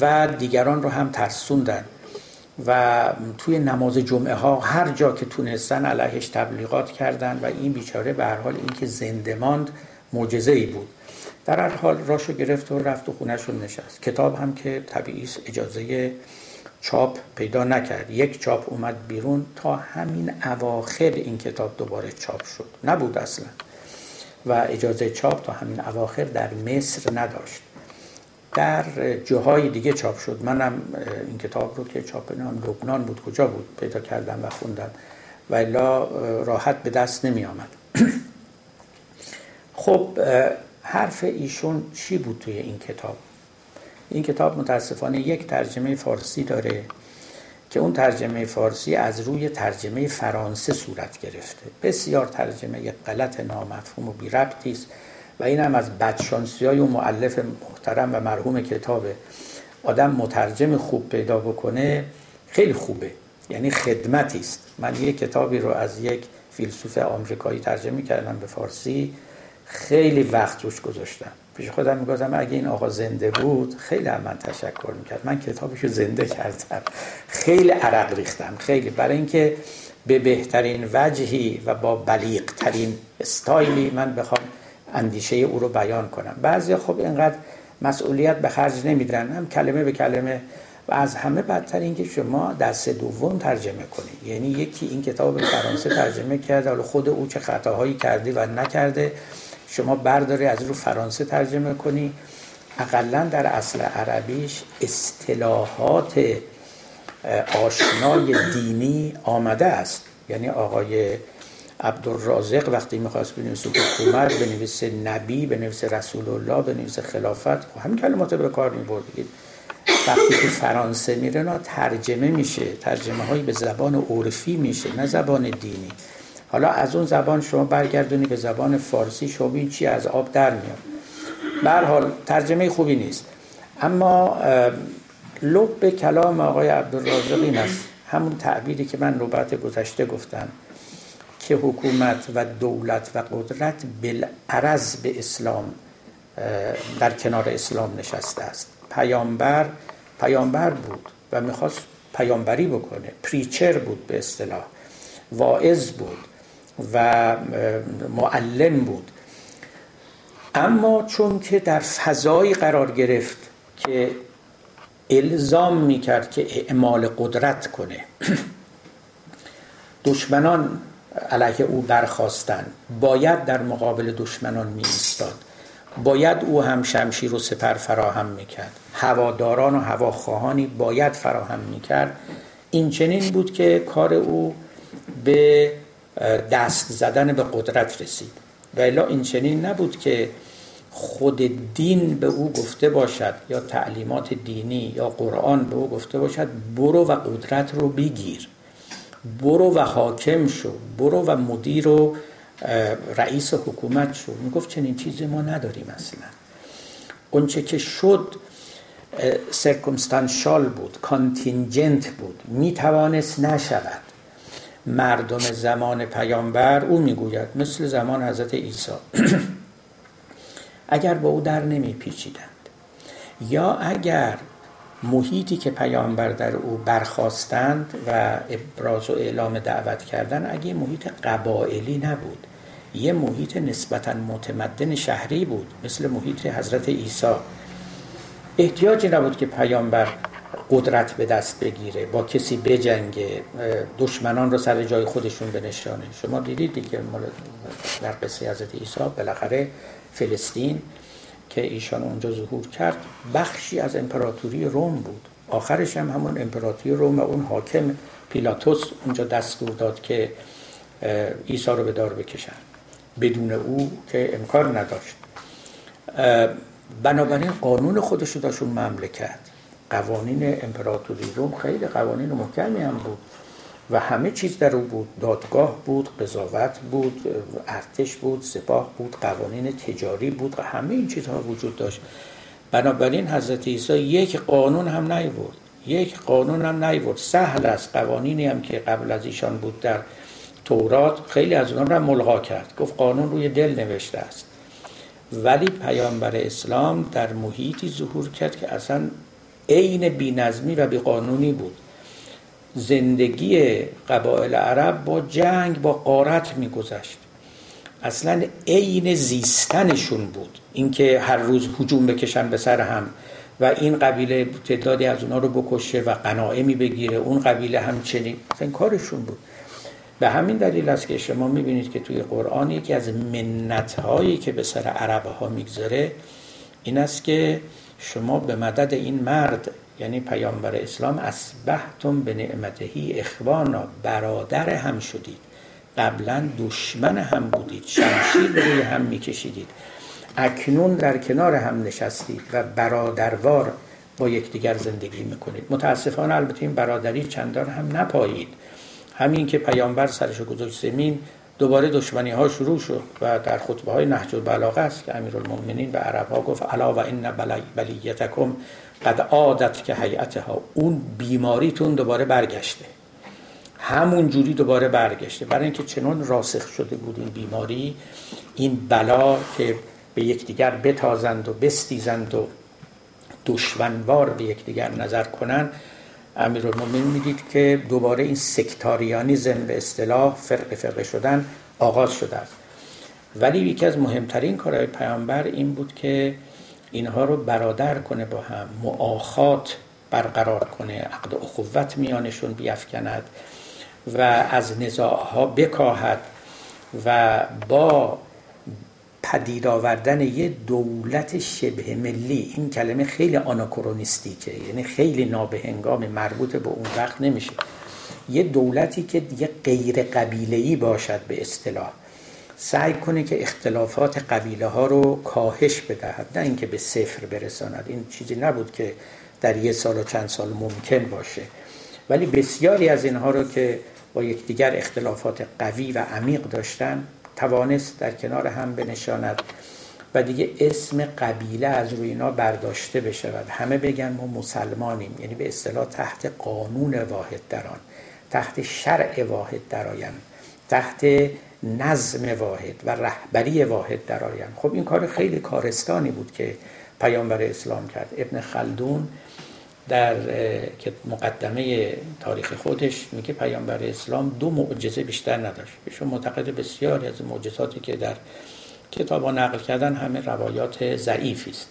و دیگران رو هم ترسوندن. و توی نماز جمعه ها هر جا که تونستن علیهش تبلیغات کردن و این بیچاره به هر حال اینکه زنده ماند معجزه ای بود. در هر حال راشو گرفت و رفت و خونش رو نشست. کتاب هم که طبیعی اجازه چاپ پیدا نکرد. یک چاپ اومد بیرون تا همین اواخر این کتاب دوباره چاپ شد. نبود اصلا. و اجازه چاپ تا همین اواخر در مصر نداشت. در جاهای دیگه چاپ شد. منم این کتاب رو که چاپ نام لبنان بود کجا بود؟ پیدا کردم و خوندم. و الا راحت به دست نمی آمد. خب حرف ایشون چی بود توی این کتاب؟ این کتاب متاسفانه یک ترجمه فارسی داره که اون ترجمه فارسی از روی ترجمه فرانسه صورت گرفته. بسیار ترجمه غلط نامفهوم و بی است و این هم از بدشانسی های و معلف محترم و مرحوم کتابه آدم مترجم خوب پیدا بکنه خیلی خوبه. یعنی خدمتی است. من یک کتابی رو از یک فیلسوف آمریکایی ترجمه کردم به فارسی. خیلی وقت روش گذاشتم. پیش خودم می‌گفتم اگه این آقا زنده بود خیلی هم من تشکر می‌کرد من کتابشو زنده کردم. خیلی عرق ریختم. خیلی. برای اینکه به بهترین وجهی و با بلیغ ترین استایلی من بخوام اندیشه او رو بیان کنم. بعضی خب اینقدر مسئولیت به خرج نمیدن. هم کلمه به کلمه. و از همه بدتر اینکه شما دست دوم ترجمه کنید یعنی یکی این کتاب به فرانسه ترجمه کرده حالا خود او چه خطاهایی کردی و نکرده. شما برداری از رو فرانسه ترجمه کنی. اقلا در اصل عربیش اصطلاحات آشنای دینی آمده است. یعنی آقای عبدالرازق وقتی می‌خواست بنویسه حکومت بنویسه نبی بنویسه رسول الله بنویسه خلافت خب همین کلمات به کار می‌برد وقتی که فرانسه میره نا ترجمه میشه. ترجمه هایی به زبان عرفی میشه نه زبان دینی. حالا از اون زبان شما برگردونی به زبان فارسی شما این چی از آب در میاد. به حال ترجمه خوبی نیست. اما لب کلام آقای عبدالرازق این است. همون تعبیری که من نوبت گذشته گفتم که حکومت و دولت و قدرت بالعرض به اسلام در کنار اسلام نشسته است. پیامبر پیامبر بود و می‌خواست پیامبری بکنه. پریچر بود به اصطلاح. واعظ بود. و معلم بود. اما چون که در فضایی قرار گرفت که الزام می‌کرد که اعمال قدرت کنه دشمنان علیه او برخواستن باید در مقابل دشمنان می ایستاد باید او هم شمشیر و سپر فراهم می‌کرد. هواداران و هواخواهانی باید فراهم می‌کرد. این چنین بود که کار او به دست زدن به قدرت رسید. و الا این چنین نبود که خود دین به او گفته باشد یا تعلیمات دینی یا قرآن به او گفته باشد برو و قدرت رو بگیر. برو و حاکم شو. برو و مدیر و رئیس حکومت شو. می‌گفت چنین چیزی ما نداریم اصلا. اونچه که شد سرکمستانشال بود کانتینجنت بود. می‌توانست نشود. مردم زمان پیامبر او می‌گوید مثل زمان حضرت عیسی. اگر با او در نمی پیچیدند یا اگر محیطی که پیامبر در او برخواستند و ابراز و اعلام دعوت کردن اگه محیط قبائلی نبود یه محیط نسبتا متمدن شهری بود مثل محیط حضرت عیسی. احتیاجی نبود که پیامبر قدرت به دست بگیره با کسی بجنگه دشمنان رو سر جای خودشون بنشانه شما دیدید دیگه در قصه حضرت عیسی بالاخره فلسطین که ایشان اونجا ظهور کرد بخشی از امپراتوری روم بود. آخرش هم همون امپراتوری روم و اون حاکم پیلاتوس اونجا دستور داد که عیسی رو به دار بکشن. بدون او که امکان نداشت. بنابراین قانون خودش رو داشت اون مملکت قوانین امپراتوری روم خیلی قوانین محکمی هم بود. و همه چیز در او بود. دادگاه بود قضاوت بود ارتش بود سپاه بود قوانین تجاری بود و همه این چیزها وجود داشت. بنابراین حضرت عیسی یک قانون هم نیورد. یک قانون هم نیورد. سهل است. قوانینی هم که قبل از ایشان بود در تورات خیلی از اونها را ملغا کرد. گفت قانون روی دل نوشته است. ولی پیامبر اسلام در محیطی ظهور کرد که اصلا عین بینظمی و بیقانونی بود. زندگی قبایل عرب با جنگ با قارت میگذشت. اصلا عین زیستنشون بود. اینکه هر روز هجوم بکشن به سر هم و این قبیله تعدادی از اونها رو بکشه و قناعمی بگیره اون قبیله همچنین. این کارشون بود. به همین دلیل است که شما می‌بینید که توی قرآن یکی از منت که به سر عرب ها می‌گذاره این است که شما به مدد این مرد یعنی پیامبر اسلام اسبحتم به نعمتهی اخوانا برادر هم شدید. قبلا دشمن هم بودید شمشیر روی هم میکشیدید. اکنون در کنار هم نشستید و برادروار با یکدیگر زندگی می‌کنید. متاسفانه البته این برادری چندان هم نپایید. همین که پیامبر سرش گذاشت زمین دوباره دشمنی ها شروع شد و در خطبه های نهج البلاغه است که امیرالمومنین به عرب ها گفت الا و ان بلیتکم قد عادت که ها اون بیماریتون دوباره برگشته. همون جوری دوباره برگشته. برای اینکه چنان راسخ شده بود این بیماری این بلا که به یکدیگر بتازند و بستیزند و دشمنوار به یکدیگر نظر کنند امیرالمومنین می‌دید که دوباره این سکتاریانیزم به اصطلاح فرق فرقه شدن آغاز شده است. ولی یکی از مهمترین کارهای پیامبر این بود که اینها رو برادر کنه با هم معاخات برقرار کنه عقد اخوت میانشون بیافکند و از نزاعها بکاهد و با پدید آوردن یه دولت شبه ملی. این کلمه خیلی آناکرونیستیکه یعنی خیلی نابهنگام مربوط به اون وقت نمیشه. یه دولتی که دیگه غیر قبیله‌ای باشد به اصطلاح. سعی کنه که اختلافات قبیله ها رو کاهش بدهد نه اینکه به صفر برساند. این چیزی نبود که در یه سال و چند سال ممکن باشه. ولی بسیاری از اینها رو که با یکدیگر اختلافات قوی و عمیق داشتن توانست در کنار هم بنشاند و دیگه اسم قبیله از روی اینا برداشته بشود. همه بگن ما مسلمانیم یعنی به اصطلاح تحت قانون واحد دران تحت شرع واحد درآیند تحت نظم واحد و رهبری واحد درآیند خب این کار خیلی کارستانی بود که پیامبر اسلام کرد. ابن خلدون در که مقدمه تاریخ خودش میگه پیامبر اسلام دو معجزه بیشتر نداشت. ایشون معتقد بسیاری از معجزاتی که در کتاب نقل کردن همه روایات ضعیفی است.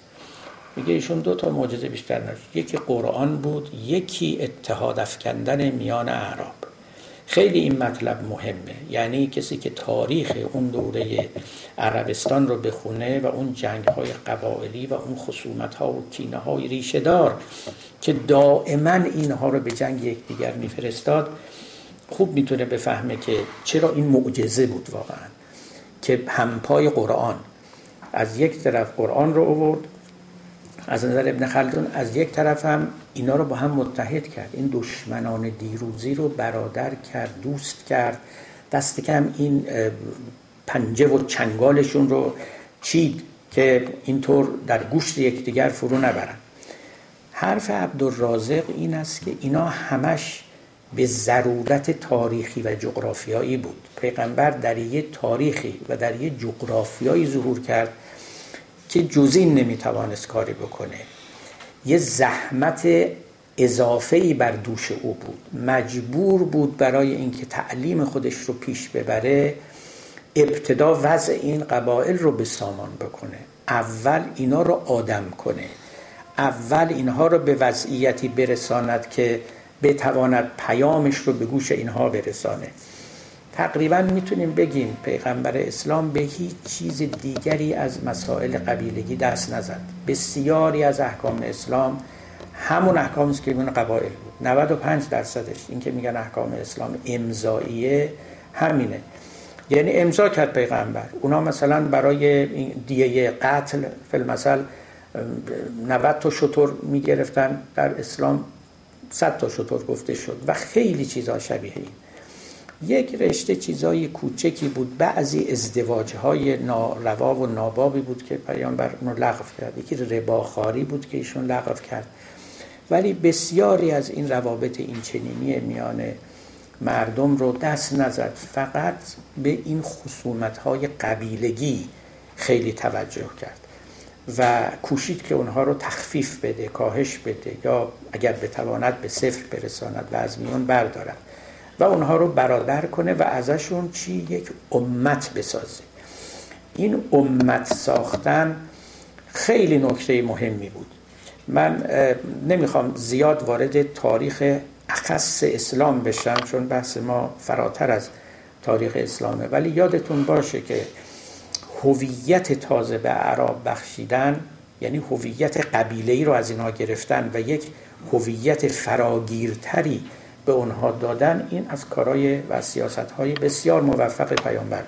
میگه ایشون دو تا معجزه بیشتر نداشت. یکی قرآن بود یکی اتحاد افکندن میان اعراب. خیلی این مطلب مهمه. یعنی کسی که تاریخ اون دوره عربستان رو بخونه و اون جنگ های قبائلی و اون خصومت ها و کینه های ریشه دار که دائما اینها رو به جنگ یکدیگر میفرستاد خوب می‌تونه بفهمه که چرا این معجزه بود واقعا. که همپای قرآن. از یک طرف قرآن رو آورد از نظر ابن خلدون از یک طرف هم اینا رو با هم متحد کرد. این دشمنان دیروزی رو برادر کرد دوست کرد. دست کم این پنجه و چنگالشون رو چید که اینطور در گوشت یکدیگر فرو نبرن. حرف عبدالرازق این است که اینا همش به ضرورت تاریخی و جغرافیایی بود. پیغمبر در یه تاریخی و در یه جغرافیایی ظهور کرد که جزین نمی‌توانست کاری بکنه. یه زحمت اضافه بر دوش او بود. مجبور بود برای اینکه تعلیم خودش رو پیش ببره ابتدا وضع این قبایل رو به سامان بکنه. اول اینا رو آدم کنه. اول اینها رو به وضعیتی برساند که بتواند پیامش رو به گوش اینها برسانه تقریبا می‌تونیم بگیم پیغمبر اسلام به هیچ چیز دیگری از مسائل قبیلگی دست نزد. بسیاری از احکام اسلام همون احکام است که میگن قبایل بود. 95 درصدش. این که میگن احکام اسلام امضاییه همینه. یعنی امضا کرد پیغمبر. اونا مثلا برای دیه قتل فیلمسل 90 تا شطور می‌گرفتن. در اسلام 100 تا شطور گفته شد و خیلی چیزها شبیه این. یک رشته چیزای کوچکی بود. بعضی ازدواج های ناروا و نابابی بود که پیامبر اون لغو کرد. یکی رباخاری بود که ایشون لغو کرد. ولی بسیاری از این روابط این چنینی میان مردم رو دست نزد. فقط به این خصومت های قبیلگی خیلی توجه کرد و کوشید که اونها رو تخفیف بده کاهش بده یا اگر بتواند به صفر برساند و از میون بردارد. و اونها رو برادر کنه و ازشون چی یک امت بسازه. این امت ساختن خیلی نکته مهمی بود. من نمی‌خوام زیاد وارد تاریخ اخص اسلام بشم چون بحث ما فراتر از تاریخ اسلامه. ولی یادتون باشه که هویت تازه به عرب بخشیدن یعنی هویت قبیله رو از اینها گرفتن و یک هویت فراگیرتری به اونها دادن این از کارهای و سیاست های بسیار موفق پیامبر.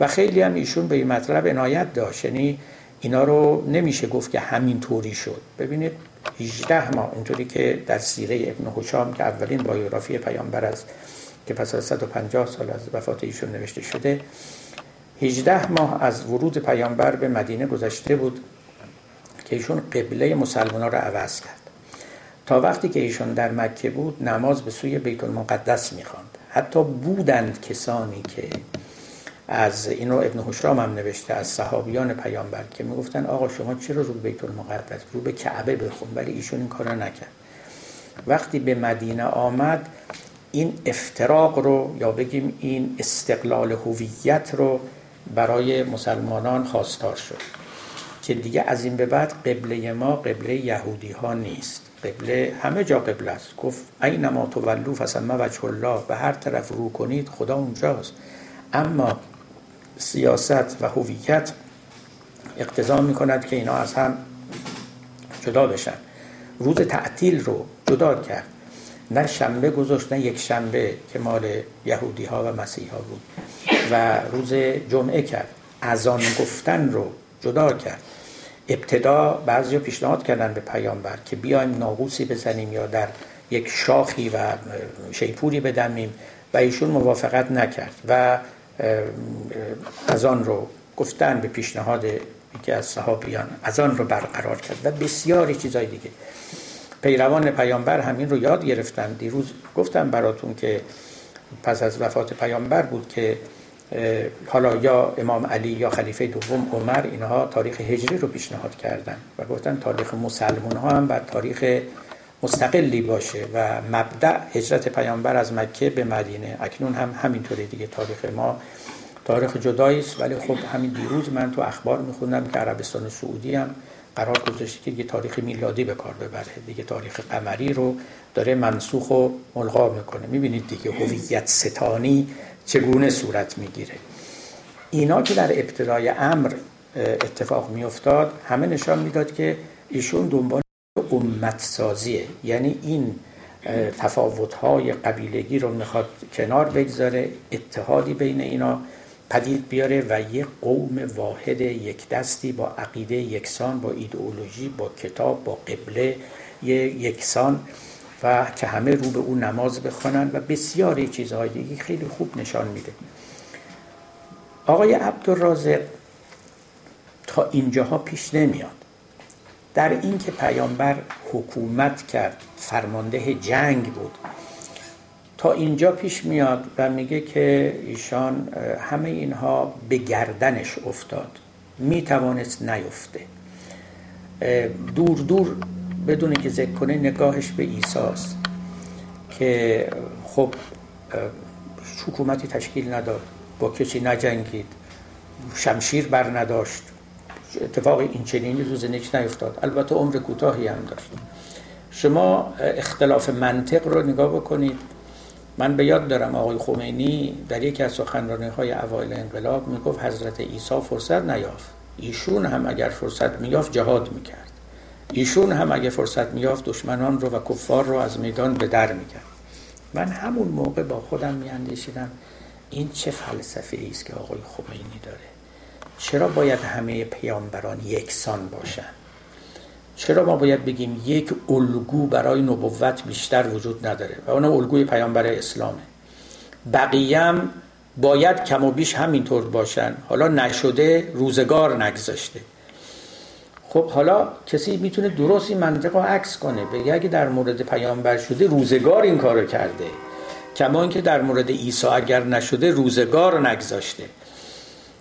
و خیلی هم ایشون به این مطلب عنایت داشت. یعنی اینا رو نمیشه گفت که همین طوری شد. ببینید 18 ماه اینطوری که در سیره ابن حشام که اولین بایوگرافی پیامبر است که پس از 150 سال از وفات ایشون نوشته شده 18 ماه از ورود پیامبر به مدینه گذشته بود که ایشون قبله مسلمان رو عوض کرد. تا وقتی که ایشون در مکه بود نماز به سوی بیت المقدس می‌خواند. حتی بودند کسانی که از اینو ابن حشرام هم نوشته از صحابیان پیامبر که می‌گفتن آقا شما چرا رو بیت المقدس رو به کعبه بخون؟ ولی ایشون این کارو نکرد. وقتی به مدینه آمد این افتراق رو یا بگیم این استقلال هویت رو برای مسلمانان خواستار شد. که دیگه از این به بعد قبله ما قبله یهودی ها نیست. قبله همه جا قبله است. گفت اینما تولو فسمه وجه الله به هر طرف رو کنید خدا اونجاست. اما سیاست و هویت اقتضا می کند که اینا از هم جدا بشن. روز تعطیل رو جدا کرد. نه شنبه گذاشت نه یک شنبه که مال یهودی ها و مسیح ها بود. و روز جمعه کرد. اذان گفتن رو جدا کرد. ابتدا بعضی پیشنهاد کردن به پیامبر که بیایم ناقوسی بزنیم یا در یک شاخی و شیپوری بدمیم و ایشون موافقت نکرد و از آن رو گفتن به پیشنهاد یکی از صحابیان از آن رو برقرار کرد و بسیاری چیزای دیگه. پیروان پیامبر همین رو یاد گرفتن. دیروز گفتم براتون که پس از وفات پیامبر بود که حالا یا امام علی یا خلیفه دوم عمر اینها تاریخ هجری رو پیشنهاد کردن و گفتن تاریخ مسلمان ها هم بر تاریخ مستقلی باشه و مبدع هجرت پیامبر از مکه به مدینه. اکنون هم همینطوری دیگه تاریخ ما تاریخ جدایی است ولی خب همین دیروز من تو اخبار میخوندم که عربستان سعودی هم قرار گذاشته که دیگه تاریخ میلادی به کار ببره. دیگه تاریخ قمری رو داره منسوخ و ملغا می‌کنه. می‌بینید دیگه هویت ستانی چگونه صورت می‌گیره. اینا که در ابتدای امر اتفاق میافتاد همه نشان می‌داد که ایشون دنبال امت سازیه یعنی این تفاوت‌های قبیلگی رو می‌خواد کنار بگذاره اتحادی بین اینا پدید بیاره و یک قوم واحد یک دستی با عقیده یکسان با ایدئولوژی با کتاب با قبله یکسان. و که همه رو به اون نماز بخوانن و بسیاری چیزهای دیگه خیلی خوب نشان میده. آقای عبدالرازق تا اینجاها پیش نمیاد. در اینکه پیامبر حکومت کرد فرمانده جنگ بود تا اینجا پیش میاد و میگه که ایشان همه اینها به گردنش افتاد. می‌توانست نیفته. دور دور بدون که ذکر کنه نگاهش به ایساست که خب حکومتی تشکیل نداد با کسی نجنگید شمشیر بر نداشت. اتفاق این چنینی روز نیک نیفتاد. البته عمر کوتاهی هم داشت. شما اختلاف منطق رو نگاه بکنید. من به یاد دارم آقای خمینی در یکی از سخنرانی های اوایل انقلاب می‌گفت حضرت عیسی فرصت نیافت. ایشون هم اگر فرصت میافت جهاد می‌کرد. ایشون هم اگر فرصت میافت دشمنان رو و کفار رو از میدان به در می‌کرد. من همون موقع با خودم میاندیشیدم این چه فلسفه است که آقای خمینی داره. چرا باید همه پیامبران یکسان باشن؟ چرا ما باید بگیم یک الگو برای نبوت بیشتر وجود نداره و اون الگوی پیامبر اسلامه؟ بقیه باید کم و بیش همینطور باشن. حالا نشده روزگار نگذاشته خب حالا کسی می‌تونه درست این منطق رو عکس کنه بگه اگه در مورد پیامبر شده روزگار این کارو کرده. کما اینکه در مورد عیسی اگر نشده روزگار نگذاشته.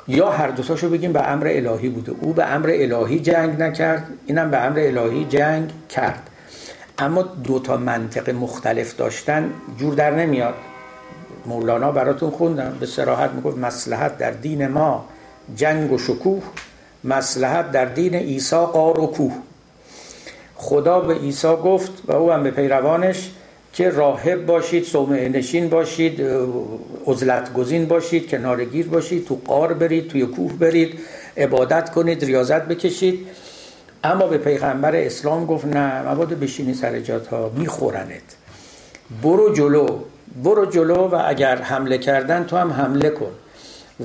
یا هر دوتاشو بگیم به امر الهی بوده. او به امر الهی جنگ نکرد اینم به امر الهی جنگ کرد. اما دو تا منطق مختلف داشتن جور در نمیاد. مولانا براتون خوندم به سراحت می‌گفت مسلحت در دین ما جنگ و شکوه مسلحت در دین عیسی قار و کوه خدا به عیسی گفت و او هم به پیروانش که راهب باشید صومعه نشین باشید عزلت گزین باشید کنارگیر باشید تو قار برید توی کوه برید عبادت کنید ریاضت بکشید. اما به پیغمبر اسلام گفت نه مبادا بشینی سر جات ها میخورنت. برو جلو برو جلو و اگر حمله کردن تو هم حمله کن.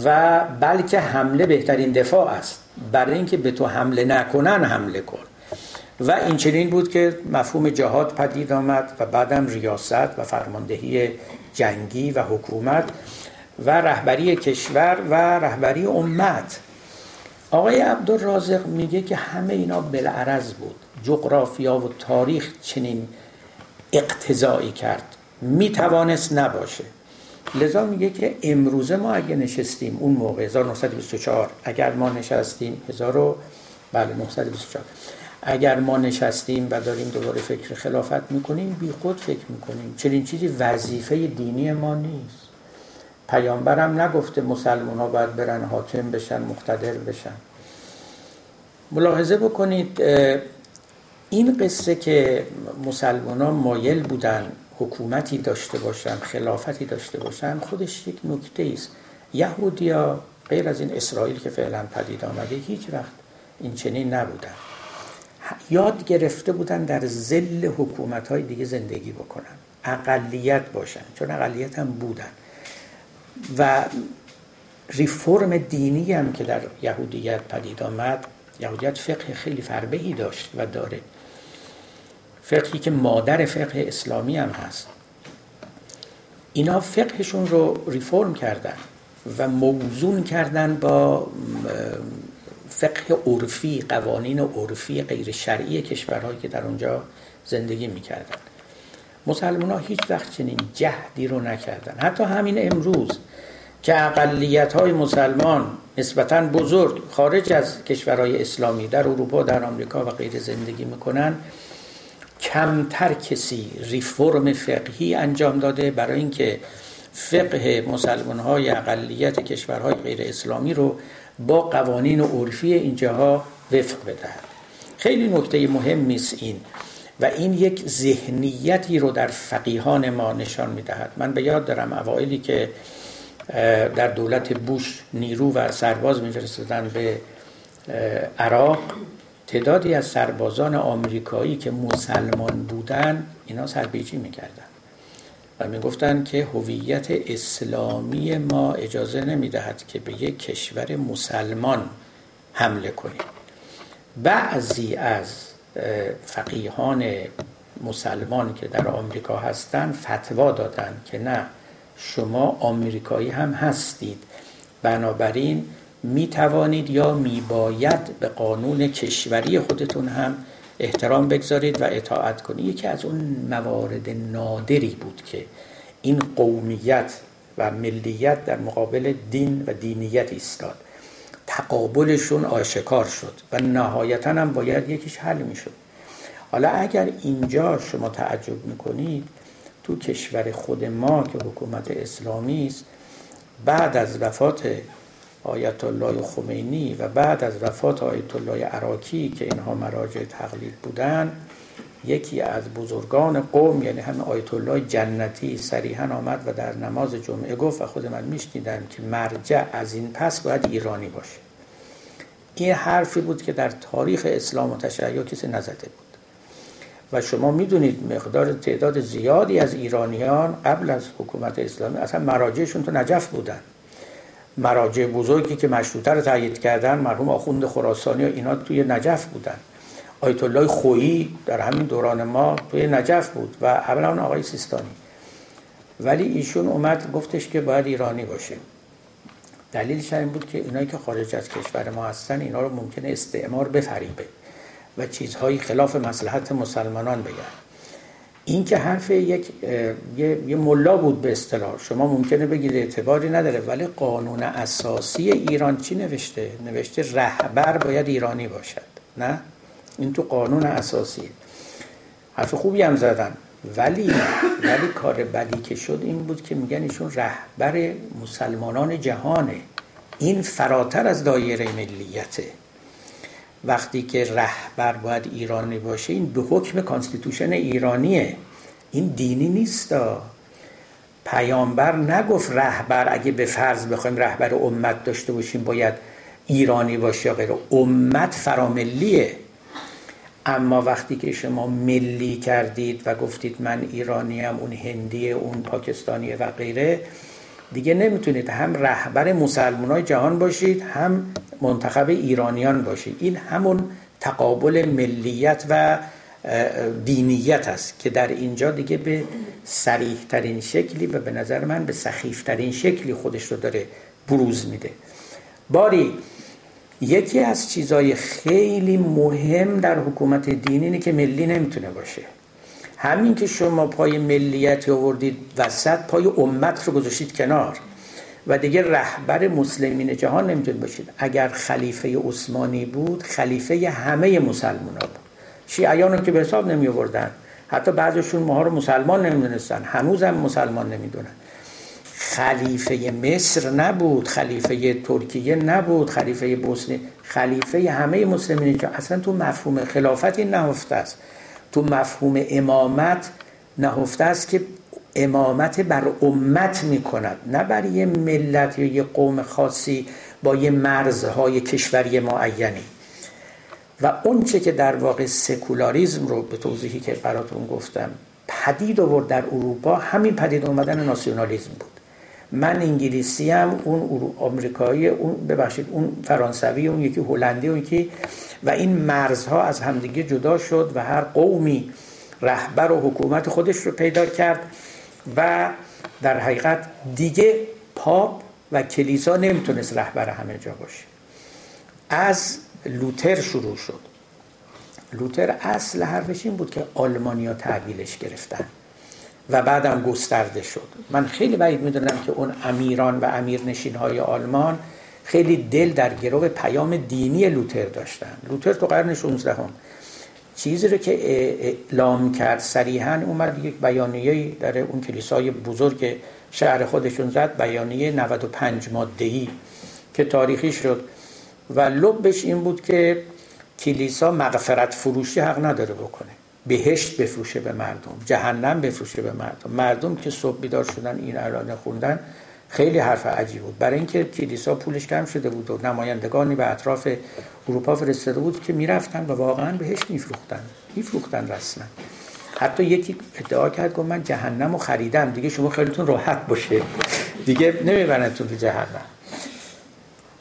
و بلکه حمله بهترین دفاع است. برای اینکه به تو حمله نکنن حمله کن. و این چنین بود که مفهوم جهاد پدید آمد و بعدم ریاست و فرماندهی جنگی و حکومت و رهبری کشور و رهبری امت. آقای عبدالرازق میگه که همه اینا بلعرض بود. جغرافیا و تاریخ چنین اقتضایی کرد. می‌توانست نباشه. لذا میگه که امروزه ما اگه نشستیم اون موقع 1924 اگر ما نشستیم 1924 اگر ما نشستیم و داریم دوباره فکر خلافت می‌کنیم بی خود فکر می‌کنیم. چنین چیزی وظیفه دینی ما نیست. پیامبرم نگفته مسلمان ها باید برن حاکم بشن مقتدر بشن. ملاحظه بکنید این قصه که مسلمان ها مایل بودن حکومتی داشته باشن خلافتی داشته باشن خودش یک نکته است یهودیا غیر از این اسرائیل که فعلا پدید آمده هیچ وقت این چنین نبودن. یاد گرفته بودن در زل حکومت های دیگه زندگی بکنن. اقلیت باشن چون اقلیت هم بودن. و ریفرم دینی هم که در یهودیت پدید آمد یهودیت فقه خیلی فربهی داشت و داره. فقهی که مادر فقه اسلامی هم هست. اینا فقهشون رو ریفرم کردن و موزون کردن با فقه عرفی قوانین عرفی غیر شرعی کشورهایی که در اونجا زندگی می‌کردن. مسلمان ها هیچ وقت چنین جهدی رو نکردن. حتی همین امروز که اقلیت های مسلمان نسبتا بزرگ خارج از کشورهای اسلامی در اروپا در آمریکا و غیر زندگی می‌کنن کمتر کسی ریفرم فقهی انجام داده برای اینکه فقه مسلمان های اقلیت کشورهای غیر اسلامی رو با قوانین عرفی اینجاها وفق بدهد. خیلی نکته مهم است این و این یک ذهنیتی رو در فقیهان ما نشان می‌دهد. من به یاد دارم اوائلی که در دولت بوش نیرو و سرباز میفرستادن به عراق. تعدادی از سربازان آمریکایی که مسلمان بودن اینا سربیجی می‌کردن و می‌گفتن که هویت اسلامی ما اجازه نمی‌دهد که به یک کشور مسلمان حمله کنیم. بعضی از فقیهان مسلمان که در آمریکا هستند فتوا دادن که نه شما آمریکایی هم هستید. بنابراین می توانید یا می باید به قانون کشوری خودتون هم احترام بگذارید و اطاعت کنید. یکی از اون موارد نادری بود که این قومیت و ملیت در مقابل دین و دینیت ایستاد. تقابلشون آشکار شد و نهایتا هم باید یکیش حل می شد حالا اگر اینجا شما تعجب می‌کنید تو کشور خود ما که حکومت اسلامی است بعد از وفات آیت الله خمینی و بعد از وفات آیت الله عراقی که اینها مراجع تقلید بودن یکی از بزرگان قوم یعنی همه آیت الله جنتی صریحا آمد و در نماز جمعه گفت و خود من میشنیدم که مرجع از این پس باید ایرانی باشه. این حرفی بود که در تاریخ اسلام و تشیع کسی نزده بود. و شما می‌دونید مقدار تعداد زیادی از ایرانیان قبل از حکومت اسلامی اصلا مراجعشون تو نجف بودن. مراجع بزرگی که مشروطه رو تایید کردن مرحوم آخوند خراسانی و اینا توی نجف بودن. آیت الله خویی در همین دوران ما توی نجف بود و اولا آقای سیستانی. ولی ایشون اومد گفتش که باید ایرانی باشه. دلیلش این بود که اینایی که خارج از کشور ما هستن اینا رو ممکنه استعمار بفریبه و چیزهایی خلاف مسلحت مسلمانان بگن. این که حرف یک یه, یه ملا بود به اصطلاح. شما ممکنه بگید اعتباری نداره ولی قانون اساسی ایران چی نوشته؟ نوشته رهبر باید ایرانی باشد. نه؟ این تو قانون اساسی. حرف خوبی هم زدن ولی ولی کار بدی که شد این بود که میگن ایشون رهبر مسلمانان جهانه. این فراتر از دایره ملیته. وقتی که رهبر باید ایرانی باشه این به حکم constitution ایرانیه. این دینی نیست پیامبر نگفت رهبر اگه به فرض بخوایم رهبر امت داشته باشیم باید ایرانی باشه یا غیره. امت فراملیه. اما وقتی که شما ملی کردید و گفتید من ایرانیم اون هندیه اون پاکستانیه و غیره دیگه نمی‌تونید هم رهبر مسلمان جهان باشید هم منتخب ایرانیان باشید. این همون تقابل ملیت و دینیت است که در اینجا دیگه به سریح ترین شکلی و به نظر من به سخیف ترین شکلی خودش رو داره بروز میده. باری یکی از چیزای خیلی مهم در حکومت دینی اینه که ملی نمی‌تونه باشه. همین که شما پای ملیت آوردید وسط پای امت رو گذاشتید کنار و دیگه رهبر مسلمین جهان نمی‌تونید باشید. اگر خلیفه عثمانی بود خلیفه همه مسلمان ها بود. شیعیان رو که به حساب نمی آوردن حتی بعضشون ماها رو مسلمان نمی‌دونستن. هنوز هم مسلمان نمی‌دونن. خلیفه مصر نبود خلیفه ترکیه نبود خلیفه بوسنی خلیفه همه مسلمین جهان. اصلا تو مفهوم خلافتی نهفته است. تو مفهوم امامت نهفته است که امامت بر امت می کند نه بر یه ملت یا یه قوم خاصی با یه مرزهای کشوری معینی. و اونچه که در واقع سکولاریزم رو به توضیحی که براتون گفتم پدید آورد در اروپا همین پدید اومدن ناسیونالیزم بود. من انگلیسی هم اون آمریکایی اون ببخشید اون فرانسوی اون یکی هلندی اون یکی و این مرزها از همدیگه جدا شد و هر قومی رهبر و حکومت خودش رو پیدا کرد و در حقیقت دیگه پاپ و کلیسا نمی‌تونست رهبر همه جا باشه. از لوتر شروع شد. لوتر اصل حرفش این بود که آلمانیا تحویلش گرفتن و بعدم گسترده شد. من خیلی بعید می‌دونم که اون امیران و امیرنشین های آلمان خیلی دل در گروه پیام دینی لوتر داشتن. لوتر تو قرن 16 هم چیزی رو که اعلام کرد صریحا اومد یک بیانیه در اون کلیسای بزرگ شهر خودشون زد بیانیه 95 مادهی که تاریخی شد. و لبش این بود که کلیسا مغفرت فروشی حق نداره بکنه. بهشت بفروشه به مردم جهنم بفروشه به مردم. مردم که صبح بیدار شدن این اعلان خوندن خیلی حرف عجیب بود. برای اینکه کلیسا پولش کم شده بود و نمایندگانی به اطراف اروپا فرستاده بود که می‌رفتن و واقعا بهش میفروختن. میفروختن رسما. حتی یکی ادعا کرد گفت من جهنم رو خریدم. دیگه شما خیلیتون راحت باشه. دیگه نمیبرنتون تو جهنم.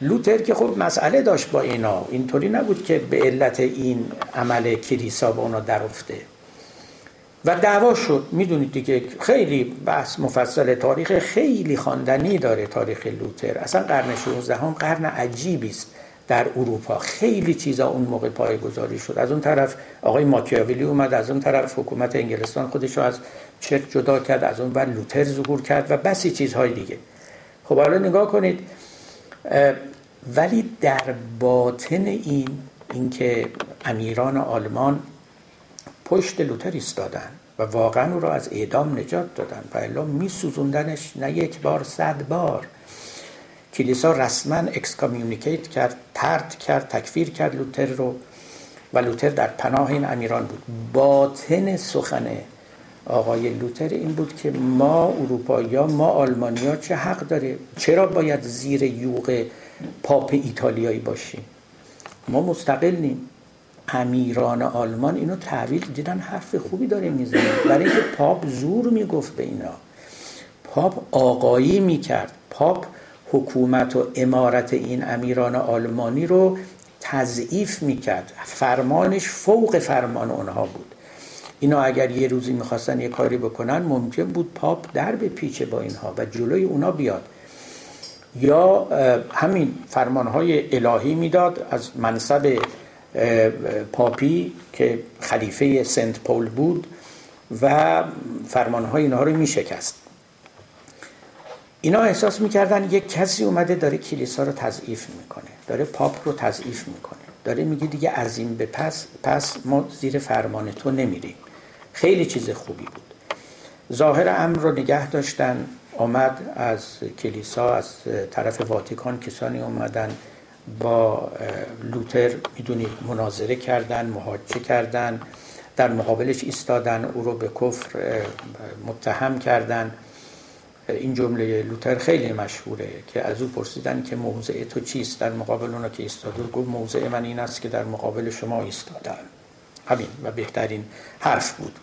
لوتر که خب مسئله داشت با اینا. اینطوری نبود که به علت این عمل کلیسا به اونا درفته و دعوا شد. می‌دونید دیگه خیلی بحث مفصل. تاریخ خیلی خواندنی داره تاریخ لوتر. اصلا قرن 16 هم قرن عجیبی است در اروپا. خیلی چیزا اون موقع پایگذاری شد. از اون طرف آقای ماکیاولی اومد از اون طرف حکومت انگلستان خودش رو از چرچ جدا کرد از اون بر لوتر ظهور کرد و بسی چیزهای دیگه. خب حالا نگاه کنید ولی در باطن این اینکه امیران آلمان پشت لوتر ایستادن و واقعا او را از اعدام نجات دادن و الا میسوزوندنش نه یک بار صد بار. کلیسا رسما excommunicate کرد طرد کرد تکفیر کرد لوتر رو و لوتر در پناه این امیران بود. باطن سخن آقای لوتر این بود که ما اروپایی ما آلمانیا چه حق داره؟ چرا باید زیر یوغ پاپ ایتالیایی باشیم؟ ما مستقلیم امیران آلمان اینو تحویل دیدن حرف خوبی داره می‌زنه. برای اینکه پاپ زور می‌گفت به اینا. پاپ آقایی می‌کرد. پاپ حکومت و امارت این امیران آلمانی رو تضعیف می‌کرد. فرمانش فوق فرمان اونها بود. اینا اگر یه روزی می‌خواستن یه کاری بکنن ممکن بود پاپ در بپیچه با اینها و جلوی اونا بیاد. یا همین فرمانهای الهی می‌داد از منصب پاپی که خلیفه سنت پول بود و فرمانهای اینها رو میشکست. اینا احساس می‌کردن یک کسی اومده داره کلیسا رو تضعیف می‌کنه داره پاپ رو تضعیف می‌کنه داره میگه دیگه از این به پس پس ما زیر فرمان تو نمیریم. خیلی چیز خوبی بود. ظاهر امر رو نگه داشتن آمد از کلیسا از طرف واتیکان کسانی اومدن. با لوتر می‌دونید مناظره کردن مهاجه کردن در مقابلش ایستادن او رو به کفر متهم کردن. این جمله لوتر خیلی مشهوره که از او پرسیدن که موضع تو چیست؟ در مقابل اونا که ایستاده گفت موضع من این است که در مقابل شما ایستادم همین و بهترین حرف بود.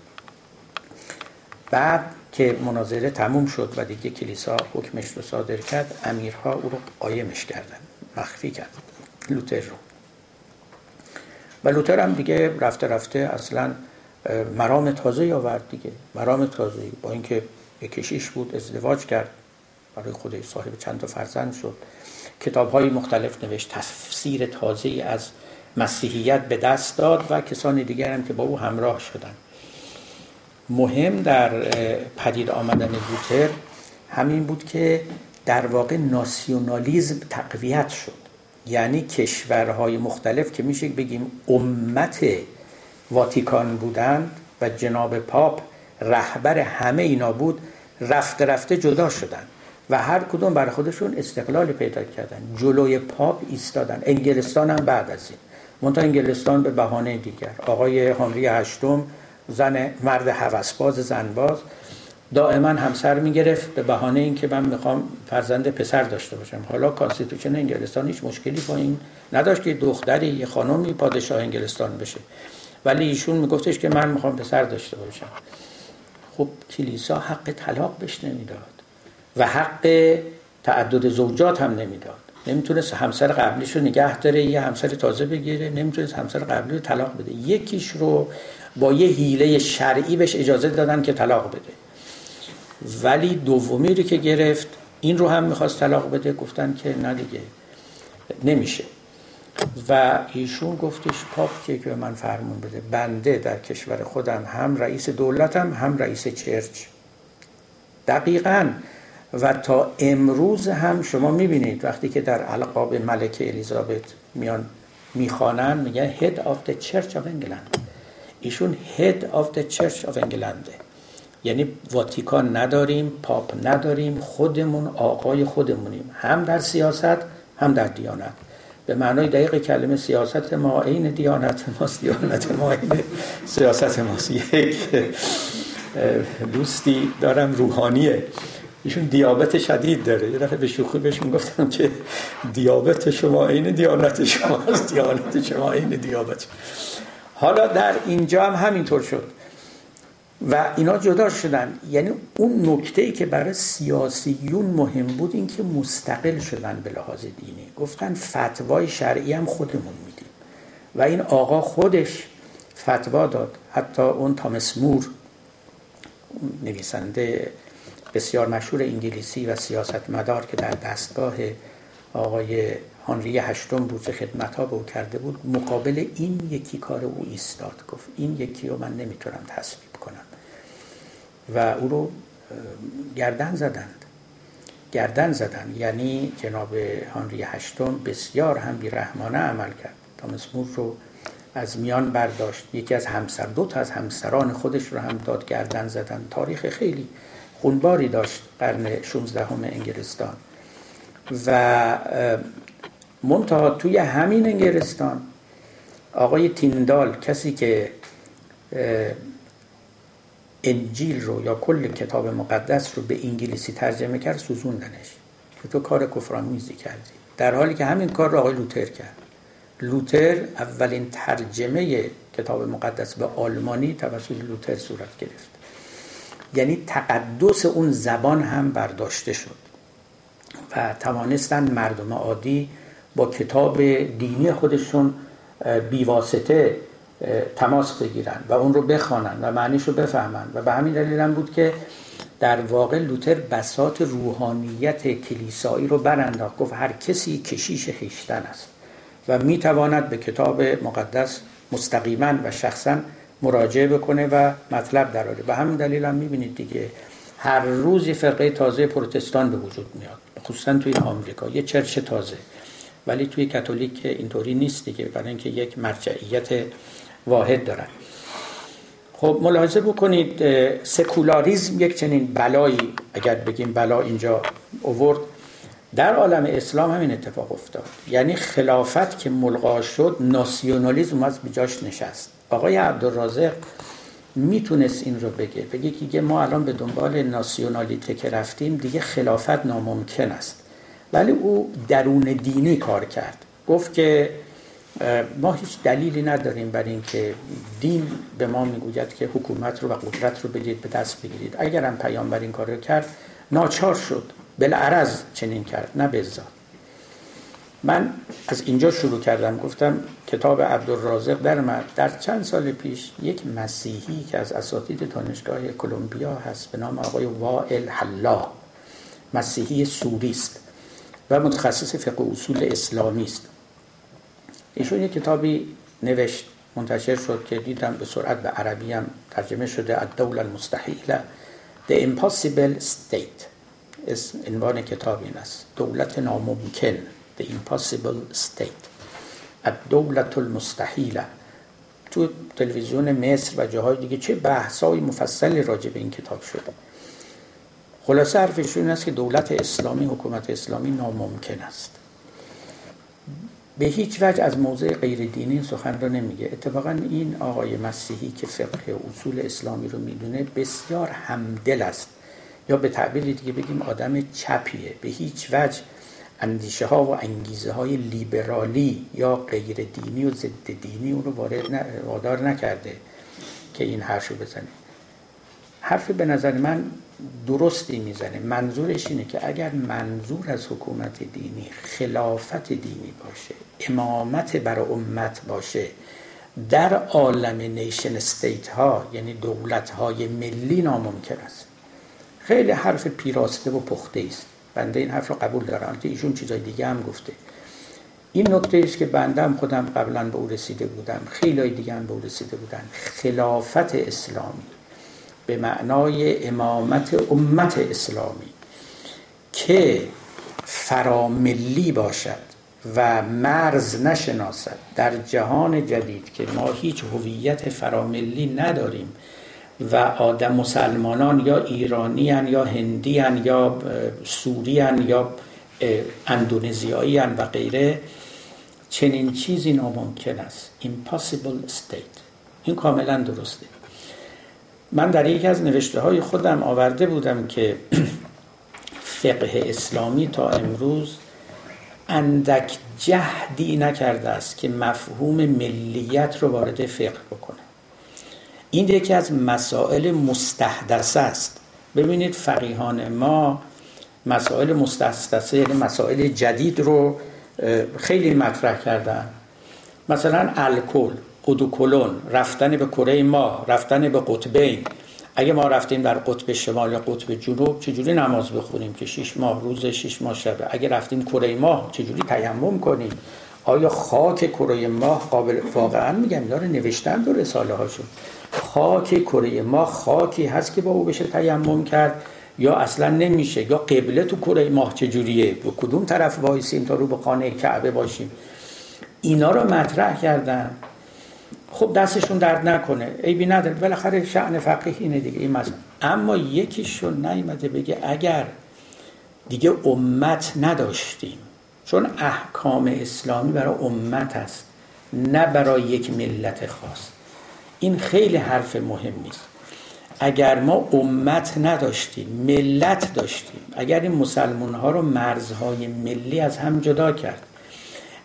بعد که مناظره تموم شد و دیگه کلیسا حکمش رو صادر کرد امیرها او رو قایمش کردن. مخفی کرد. لوتر رو. و لوتر هم دیگه رفته رفته اصلا مرام تازه آورد دیگه. مرام تازه با اینکه یک کشیش بود ازدواج کرد. برای خودش صاحب چند تا فرزند شد. کتاب های مختلف نوشت. تفسیر تازه از مسیحیت به دست داد و کسان دیگر هم که با او همراه شدن مهم در پدید آمدن لوتر همین بود که در واقع ناسیونالیزم تقویت شد. یعنی کشورهای مختلف که میشه بگیم امت واتیکان بودند و جناب پاپ رهبر همه اینا بود رفته رفته جدا شدن و هر کدوم برای خودشون استقلال پیدا کردن جلوی پاپ ایستادن. انگلستان هم بعد از این. منتها انگلستان به بهانه دیگر. آقای هنری هشتم زن مرد هوسباز زنباز دائما همسر می‌گرفت به بهانه اینکه من می‌خوام فرزند پسر داشته باشم. حالا constitution انگلستان هیچ مشکلی با این نداشت که دختری یه خانمی پادشاه انگلستان بشه. ولی ایشون میگفتش که من می‌خوام پسر داشته باشم. خب کلیسا حق طلاق بهش نمی‌داد و حق تعدد زوجات هم نمی‌داد. نمی‌تونست همسر قبلیش رو نگه داره یه همسر تازه بگیره نمی‌تونست همسر قبلی رو طلاق بده. یکیش رو با یه حیله شرعی بهش اجازه دادن که طلاق بده. ولی دومی رو که گرفت این رو هم می‌خواست طلاق بده گفتن که نه دیگه نمیشه. و ایشون گفتش پاپ که به من فرمون بده. بنده در کشور خودم هم رئیس دولتم هم رئیس چرچ. دقیقا. و تا امروز هم شما می‌بینید وقتی که در القاب ملکه الیزابت میان می‌خوانن میگن head of the church of England. ایشون head of the church of England. یعنی واتیکان نداریم پاپ نداریم خودمون آقای خودمونیم. هم در سیاست هم در دیانت. به معنای دقیق کلمه سیاست ما عین دیانت ماست دیانت ما عین سیاست ماست. یک دوستی دارم روحانیه. ایشون دیابت شدید داره. یه دفعه به شوخی بهش می‌گفتم که دیابت شما عین دیانت شما است دیانت شما عین دیابت. حالا در اینجا هم همینطور شد. و اینا جدا شدن. یعنی اون نکته که برای سیاسیون مهم بود این که مستقل شدن به لحاظ دینی. گفتن فتوای شرعی هم خودمون میدیم. و این آقا خودش فتوا داد. حتی اون تامس مور نویسنده بسیار مشهور انگلیسی و سیاستمدار که در دستگاه آقای هانری هشتم روز خدمت ها به او کرده بود مقابل این یکی کار او ایستاد. گفت این یکی رو من نمی‌تونم تصویب کنم و او رو گردن زدند. گردن زدن یعنی جناب هانری هشتم بسیار هم بیرحمانه عمل کرد. تامس مور رو از میان برداشت. یکی از همسر دو تا از همسران خودش رو هم داد گردن زدن. تاریخ خیلی خونباری داشت قرن 16 همه انگلستان. و منتها توی همین انگلستان آقای تیندال کسی که انجیل رو یا کل کتاب مقدس رو به انگلیسی ترجمه کرد سوزوندنش. که تو کار کفرآمیزی کردی. در حالی که همین کار رو آقای لوتر کرد. لوتر اولین ترجمه کتاب مقدس به آلمانی توسط لوتر صورت گرفت. یعنی تقدس اون زبان هم برداشته شد. و توانستن مردم عادی با کتاب دینی خودشون بیواسطه تماس بگیرن و اون رو بخوانن و معنیش رو بفهمن. و به همین دلیل هم بود که در واقع لوتر بسات روحانیت کلیسایی رو برانداخت. گفت هر کسی کشیش خیشتن است. و می‌تواند به کتاب مقدس مستقیما و شخصا مراجعه بکنه و مطلب دراره به همین دلیل هم می‌بینید دیگه هر روز فرقه تازه پروتستان به وجود میاد. خصوصا توی آمریکا. یه چرچ تازه. ولی توی کاتولیک اینطوری نیست دیگه. برای اینکه یک مرجعیت واحد دارن. خب ملاحظه بکنید سکولاریزم یک چنین بلایی اگر بگیم بلا اینجا اوورد در عالم اسلام همین اتفاق افتاد. یعنی خلافت که ملغا شد ناسیونالیزم از بجاش نشست. آقای عبدالرازق می‌تونست این رو بگه. بگه که ما الان به دنبال ناسیونالیته که رفتیم دیگه خلافت ناممکن است. ولی او درون دینی کار کرد. گفت که ما هیچ دلیلی نداریم برای اینکه دین به ما می‌گوید که حکومت رو و قدرت رو بدید به دست بگیرید. اگرم پیامبر این کار رو کرد ناچار شد. بالعرض چنین کرد نه بزاد من از اینجا شروع کردم. گفتم کتاب عبدالرازق در در چند سال پیش یک مسیحی که از اساتید دانشگاه کلمبیا هست به نام آقای وائل حلا مسیحی سوری است و متخصص فقه اصول اسلامی است. ایشون یک کتابی نوشت منتشر شد که دیدم به سرعت به عربی هم ترجمه شده الدوله المستحیله The Impossible State. اسم عنوان کتاب این است. دولت ناممکن The Impossible State. الدولت المستحیله. تو تلویزیون مصر و جاهای دیگه چه بحثای مفصلی راجع به این کتاب شده؟ خلاصه حرفشون است که دولت اسلامی حکومت اسلامی ناممکن است. به هیچ وجه از موضع غیر دینی سخن را نمیگه. اتفاقا این آقای مسیحی که فقه اصول اسلامی رو می‌دونه بسیار همدل است. یا به تعبیر دیگه بگیم آدم چپیه. به هیچ وجه اندیشه ها و انگیزه های لیبرالی یا غیر دینی و ضد دینی اون رو وادار نکرده که این حرف رو بزنه. حرف به نظر من درستی می‌زنه. منظورش اینه که اگر منظور از حکومت دینی خلافت دینی باشه امامت بر امت باشه. در عالم نیشن استیت ها یعنی دولت های ملی ناممکن است. خیلی حرف پیراسته و پخته است. بنده این حرف رو قبول دارم. که ایشون چیزای دیگه هم گفته. این نکته است که بنده هم خودم قبلا به او رسیده بودم. خیلی دیگه هم به او رسیده بودن. خلافت اسلامی. به معنای امامت امت اسلامی. که فراملی باشد. و مرز نشناسد. در جهان جدید که ما هیچ هویت فراملی نداریم و آدم مسلمانان یا ایرانیان یا هندیان یا سوریان یا اندونزیایی و غیره چنین چیزی ناممکن است. Impossible state. این کاملا درسته. من در یکی از نوشته های خودم آورده بودم که فقه اسلامی تا امروز اندک جهدی نکرده است که مفهوم ملیت رو وارد فقه بکنه. این یکی از مسائل مستحدثه است. ببینید فقیهان ما مسائل مستحدثه یعنی مسائل جدید رو خیلی مطرح کردن. مثلا الکل ادوکلون رفتن به کره ماه رفتن به قطبین. اگه ما رفتیم در قطب شمال یا قطب جنوب چجوری نماز بخونیم که شش ماه روز شش ماه شبه اگه رفتیم کره ماه چجوری تیمم کنیم؟ آیا خاک کره ماه قابل واقعا میگم اینا رو نوشتن دو رساله هاشون خاک کره ماه خاکی هست که با او بشه تیمم کرد یا اصلا نمیشه؟ یا قبله تو کره ماه چجوریه؟ به کدوم طرف وایسیم تا رو به خانه کعبه باشیم؟ اینا رو مطرح کردن. خب دستشون درد نکنه. عیبی نداره. بالاخره شعن فقیه اینه دیگه. این مثلا اما یکیشون نیومده بگه اگر دیگه امت نداشتیم چون احکام اسلامی برای امت است نه برای یک ملت خاص. این خیلی حرف مهمی است اگر ما امت نداشتیم ملت داشتیم اگر این مسلمان ها رو مرزهای ملی از هم جدا کرد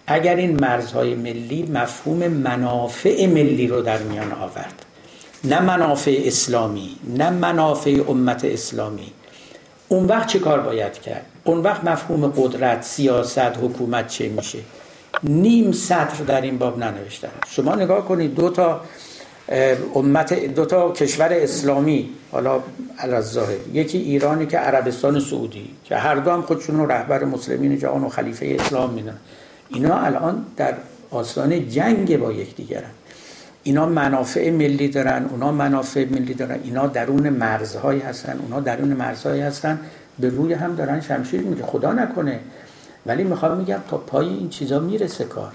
اگر این مرزهای ملی مفهوم منافع ملی رو در میان آورد. نه منافع اسلامی نه منافع امت اسلامی. اون وقت چه کار باید کرد؟ اون وقت مفهوم قدرت سیاست حکومت چه میشه؟ نیم سطر در این باب ننوشتن. شما نگاه کنید دو تا امت دو تا کشور اسلامی حالا الظاهر یکی ایرانی که عربستان سعودی که هر دو هم خودشون رهبر مسلمین جهان و خلیفه اسلام میدن اینا الان در آستان جنگ با یکدیگرن. اینا منافع ملی دارن اونا منافع ملی دارن اینا درون مرزهایی هستن اونا درون مرزهایی هستن به روی هم دارن شمشیر میگه خدا نکنه. ولی می‌خوام میگم تا پای این چیزا می‌رسه کار.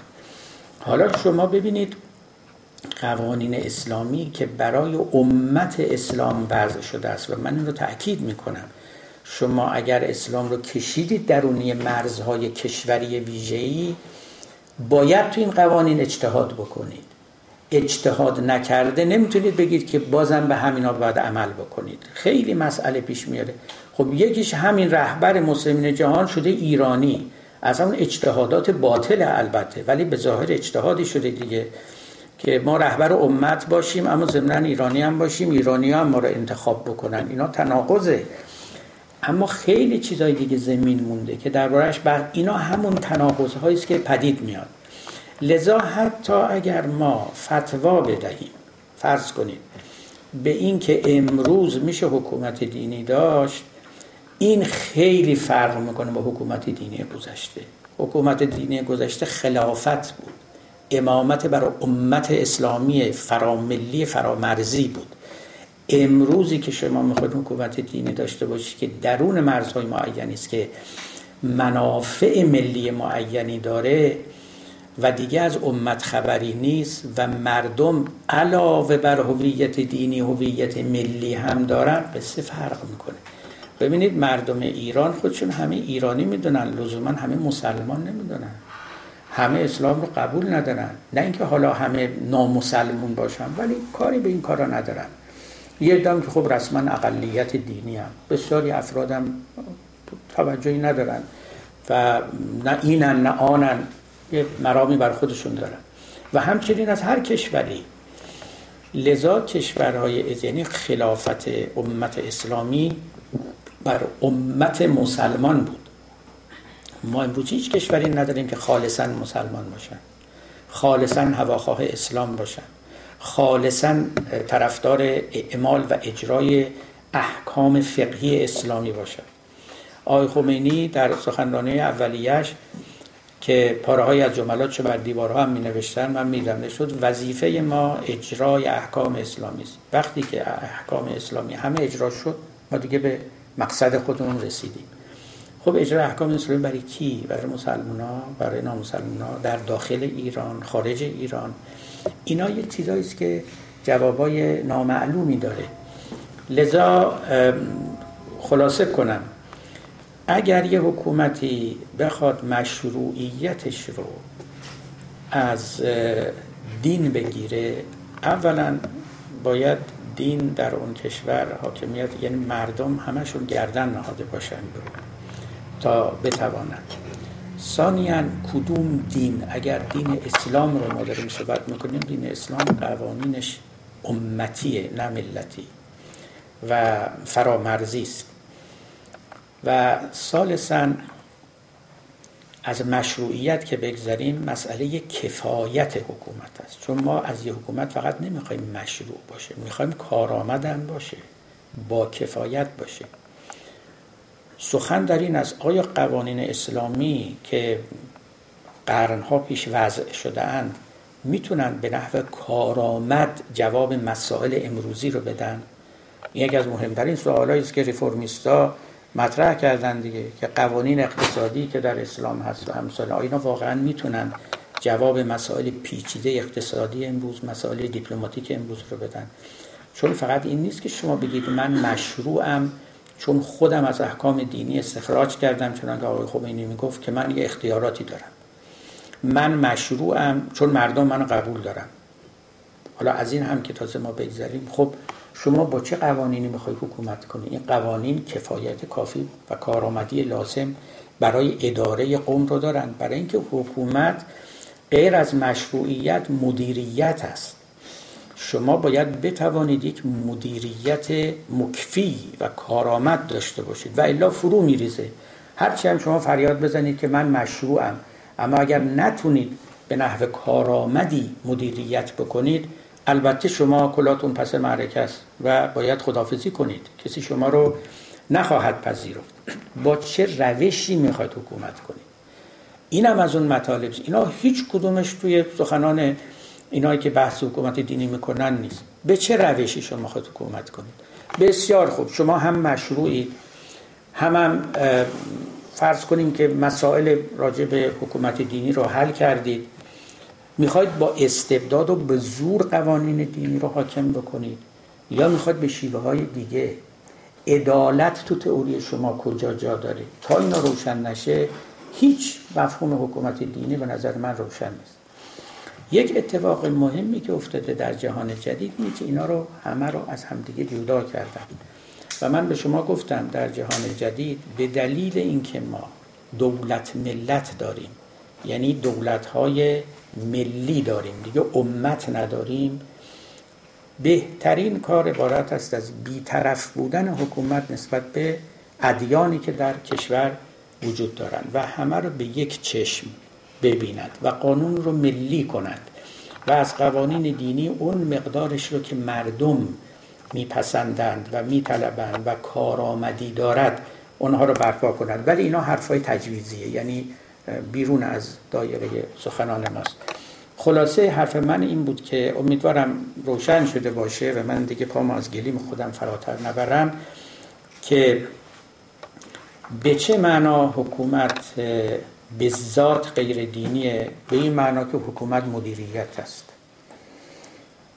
حالا شما ببینید قوانین اسلامی که برای امت اسلام وضع شده است و من این رو تأکید می‌کنم. شما اگر اسلام رو کشیدید درونی مرزهای کشوری ویژه‌ای باید تو این قوانین اجتهاد بکنید. اجتهاد نکرده نمی‌تونید بگید که بازم به همینا باید عمل بکنید. خیلی مسئله پیش میاره. خب یکیش همین رهبر مسلمین جهان شده ایرانی. از اون اجتهادات باطل البته ولی به ظاهر اجتهادی شده دیگه که ما رهبر امت باشیم اما ضمن ایرانی هم باشیم ایرانی هم ما رو انتخاب بکنن. اینا تناقضه. اما خیلی چیزای دیگه زمین مونده که دربارهش بر اینا همون تناقض است که پدید میاد. لذا حتی اگر ما فتوا بدهیم فرض کنید به این که امروز میشه حکومت دینی داشت این خیلی فرق می‌کنه با حکومت دینی گذشته. حکومت دینی گذشته خلافت بود. امامت برای امت اسلامی فراملی فرامرزی بود. امروزی که شما می‌خواید حکومت دینی داشته باشید که درون مرزهای معینی است که منافع ملی معینی داره و دیگه از امت خبری نیست و مردم علاوه بر هویت دینی هویت ملی هم دارن قصه فرق می‌کنه. ببینید مردم ایران خودشون همه ایرانی می‌دونن لزوما همه مسلمان نمی‌دونن. همه اسلام رو قبول ندارن. نه اینکه حالا همه نامسلمون باشن ولی کاری به این کارا ندارن. یه دم که خب رسما اقلیت دینی هم. بسیاری افرادم توجهی ندارن و نه اینن نه آنن. یه مرامی بر خودشون دارن. و همچنین از هر کشوری. لذا کشورهای یعنی خلافت امت اسلامی بر امت مسلمان بود. ما امروز هیچ کشوری نداریم که خالصا مسلمان باشن. خالصا هواخواه اسلام باشن. خالصا طرفدار اعمال و اجرای احکام فقهی اسلامی باشد. آقای خمینی در سخنرانی اولیش که پاره از جملات بر دیوارها هم می نوشتن من می شد وظیفه ما اجرای احکام اسلامی است. وقتی که احکام اسلامی همه اجرا شد ما دیگه به مقصد خودمون رسیدیم. خب اجرای احکام اسلامی برای کی؟ برای مسلمان ها برای نامسلمان ها در داخل ایران؟ خارج ایران؟ اینا یه چیزایی است که جوابای نامعلومی داره. لذا خلاصه کنم. اگر یه حکومتی بخواد مشروعیتش رو از دین بگیره اولا باید دین در اون کشور حاکمیت یعنی مردم همشون گردن نهاده باشن. رو تا بتوانند. ثانیا کدوم دین؟ اگر دین اسلام رو ما داریم صحبت می‌کنیم دین اسلام قوانینش امتیه نه ملتی و فرامرزی است. و ثالثا از مشروعیت که بگذاریم مسئله کفایت حکومت است. چون ما از یه حکومت فقط نمی‌خوایم مشروع باشه می‌خوایم کارآمدن باشه با کفایت باشه. سخن در این از آیا قوانین اسلامی که قرنها پیش وضع شده اند می‌تونن به نحو کارآمد جواب مسائل امروزی رو بدن؟ یکی از مهمترین سوالایی است که ریفرمیستا مطرح کردن دیگه که قوانین اقتصادی که در اسلام هست و همسال آینا واقعا می‌تونن جواب مسائل پیچیده اقتصادی امروز مسائل دیپلماتیک امروز رو بدن. چون فقط این نیست که شما بگید من مشروعم چون خودم از احکام دینی استخراج کردم چون آقای خمینی می‌گفت که من یه اختیاراتی دارم. من مشروعم چون مردم منو قبول دارم حالا از این هم که تازه ما بگذاریم خب شما با چه قوانینی می‌خوای حکومت کنی؟ این قوانین کفایت کافی و کارآمدی لازم برای اداره قوم رو دارند برای اینکه حکومت غیر از مشروعیت مدیریت است. شما باید بتوانید یک مدیریت مکفی و کارآمد داشته باشید و الا فرو میریزه. هرچی هم شما فریاد بزنید که من مشروعم اما اگر نتونید به نحو کارآمدی مدیریت بکنید البته شما کلاتون پس معرکه است و باید خدافزی کنید. کسی شما رو نخواهد پذیرفت. با چه روشی می‌خواید حکومت کنید؟ اینم از اون مطالب اینا هیچ کدومش توی سخنان اینایی که بحث حکومت دینی می‌کنن نیست. به چه روشی شما خواهد حکومت کنید؟ بسیار خوب. شما هم مشروعید هم, هم فرض کنیم که مسائل راجع به حکومت دینی رو حل کردید. می‌خواید با استبداد و به زور قوانین دینی رو حاکم بکنید؟ یا می‌خواید به شیوه های دیگه؟ عدالت تو تئوری شما کجا جا داره؟ تا اینا روشن نشه هیچ مفهوم حکومت دینی به نظر من روشن نیست. یک اتفاق مهمی که افتاده در جهان جدید اینه که اینا رو همه رو از همدیگه جدا کردن. و من به شما گفتم در جهان جدید به دلیل اینکه ما دولت ملت داریم یعنی دولت های ملی داریم دیگه امت نداریم بهترین کار عبارت است از بیطرف بودن حکومت نسبت به ادیانی که در کشور وجود دارند و همه رو به یک چشم ببیند و قانون رو ملی کند و از قوانین دینی اون مقدارش رو که مردم میپسندند و میطلبند و کارآمدی دارد اونها رو برپا کند ولی اینا حرفای تجویزیه یعنی بیرون از دایره سخنان ماست. خلاصه حرف من این بود که امیدوارم روشن شده باشه و من دیگه پامو از گلیم خودم فراتر نبرم که به چه معنا حکومت به ذات غیر دینیه به این معنا که حکومت مدیریت است.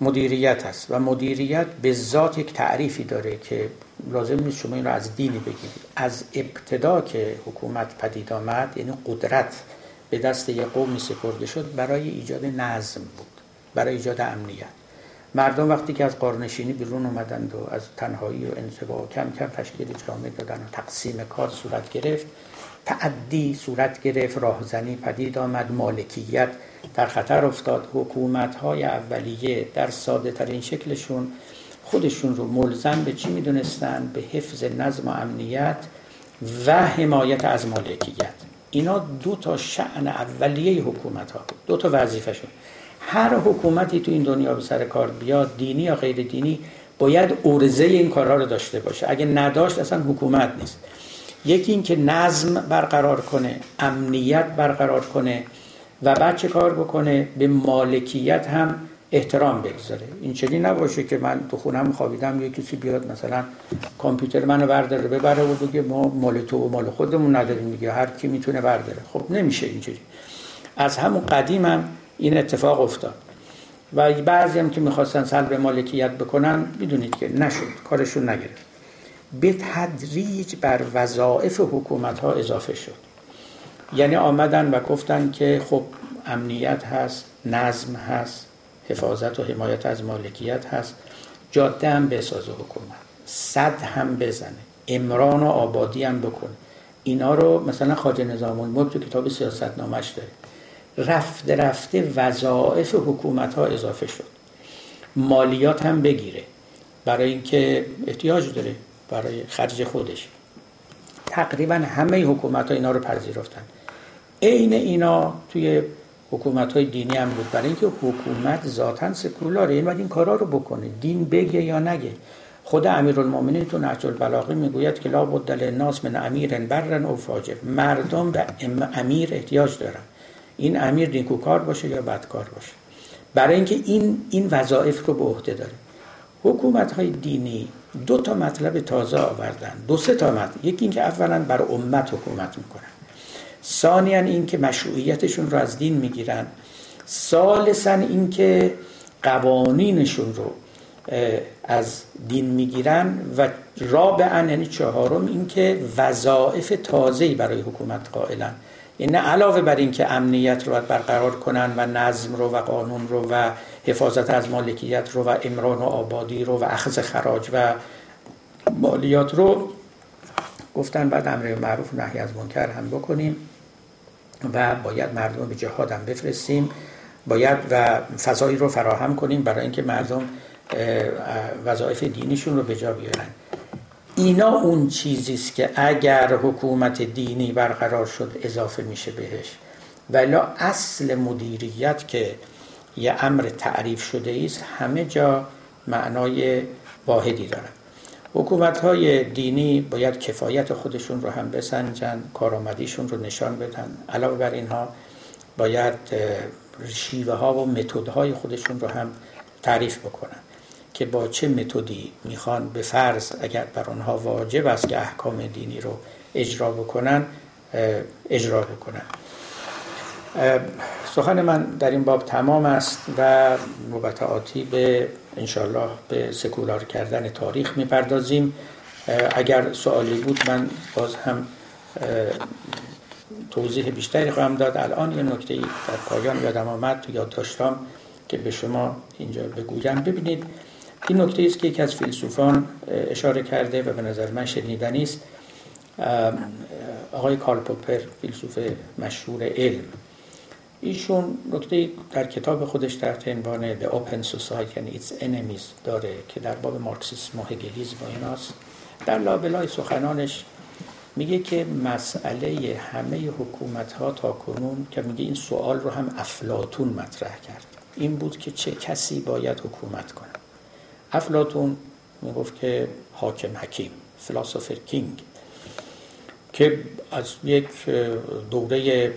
مدیریت است و مدیریت به ذات یک تعریفی داره که لازم نیست شما این رو از دینی بگیرید. از ابتدا که حکومت پدید آمد یعنی قدرت به دست یک قومی سپرده شد برای ایجاد نظم بود برای ایجاد امنیت. مردم وقتی که از قارنشینی بیرون اومدند و از تنهایی و انزوا کم کم تشکیل جامعه دادن و تقسیم کار صورت گرفت تعدی صورت گرفت راهزنی پدید آمد مالکیت در خطر افتاد. حکومت های اولیه در ساده ترین شکلشون خودشون رو ملزم به چی می‌دونستن؟ به حفظ نظم و امنیت و حمایت از مالکیت. اینا دو تا شعن اولیه حکومت ها بود دو تا وظیفه شد هر حکومتی تو این دنیا به سر کار بیاد دینی یا غیر دینی باید ارزه این کارها رو داشته باشه. اگه نداشت اصلا حکومت نیست. یکی اینکه نظم برقرار کنه امنیت برقرار کنه و بعد چه کار بکنه؟ به مالکیت هم احترام بگذاره. این چنین نباشه که من تو خونم خوابیدم یه کسی بیاد مثلا کامپیوتر منو برداره ببره و بگه ما مال تو و مال خودمون نداریم میگه هر کی می‌تونه برداره. خب نمیشه اینجوری. از همون قدیم هم این اتفاق افتاد. و بعضی هم که می‌خواستن سلب مالکیت بکنن می‌دونید که نشد کارشون نگرفت. به تدریج بر وظایف حکومت ها اضافه شد. یعنی آمدن و گفتن که خب امنیت هست نظم هست حفاظت و حمایت از مالکیت هست. جاده هم بساز حکومت. صد هم بزنه. امران و آبادی هم بکنه. اینا رو مثلا خاج نظام الملک تو کتاب سیاست نامش داره. رفته رفته وظایف حکومت ها اضافه شد. مالیات هم بگیره. برای اینکه احتیاج داره. برای خرج خودش. تقریبا همه حکومت ها اینا رو پذیرفتن. عین اینا توی حکومت های دینی هم بود. برای اینکه حکومت ذاتا سکولاره. این باید این کارا رو بکنه. دین بگه یا نگه. خود امیرالمومنین تو نهج البلاغه می‌گوید که لا بد للناس من امیر برن او فاجر. مردم به امیر احتیاج دارن. این امیر نیکوکار باشه یا بدکار باشه. برای اینکه این این وظایف رو به عهده داره. حکومت های دینی دو تا مطلب تازه آوردن. دو سه تا مطلب. یکی اینکه اولا بر امت حکومت می‌کنن. ثانیا اینکه مشروعیتشون رو از دین می‌گیرن. ثالثا اینکه قوانینشون رو از دین می‌گیرن. و رابعا یعنی چهارم اینکه وظایف تازه‌ای برای حکومت قائلن. یعنی علاوه بر اینکه امنیت رو برقرار کنن و نظم رو و قانون رو و حفاظت از مالکیت رو و امران و آبادی رو و اخذ خراج و مالیات رو گفتن بعد امر معروف نهی از منکر هم بکنیم و باید مردم به جهاد هم بفرستیم. باید و فضایی رو فراهم کنیم برای اینکه مردم وظایف دینیشون رو به جا بیارن. اینا اون چیزی است که اگر حکومت دینی برقرار شد اضافه میشه بهش. ولی اصل مدیریت که یه امر تعریف شده است همه جا معنای واحدی دارن حکومت های دینی باید کفایت خودشون رو هم بسنجن کارآمدیشون رو نشان بدن. علاوه بر اینها باید شیوه ها و متد های خودشون رو هم تعریف بکنن که با چه متدی می‌خوان به فرض اگر بر آنها واجب است که احکام دینی رو اجرا بکنن اجرا بکنن. سخن من در این باب تمام است و نوبت آتی به انشالله به سکولار کردن تاریخ می‌پردازیم. اگر سوالی بود من باز هم توضیح بیشتری خواهم داد. الان یه نکته در پایان یادم آمد تو یاد داشتم که به شما اینجا بگویم. ببینید این نکته است که یکی از فیلسوفان اشاره کرده و به نظر من شنیدنی است آقای کارل پوپر فیلسوف مشهور علم. ایشون نکته در کتاب خودش تحت عنوان The Open Society and Its Enemies داره که در باب مارکسیسم و هگلیسم و ایناست. در لابلای سخنانش میگه که مسئله همه حکومت ها تا کنون که میگه این سوال رو هم افلاتون مطرح کرد. این بود که چه کسی باید حکومت کنه. افلاتون می‌گفت که حاکم حکیم فلاسفر کینگ که از یک دوره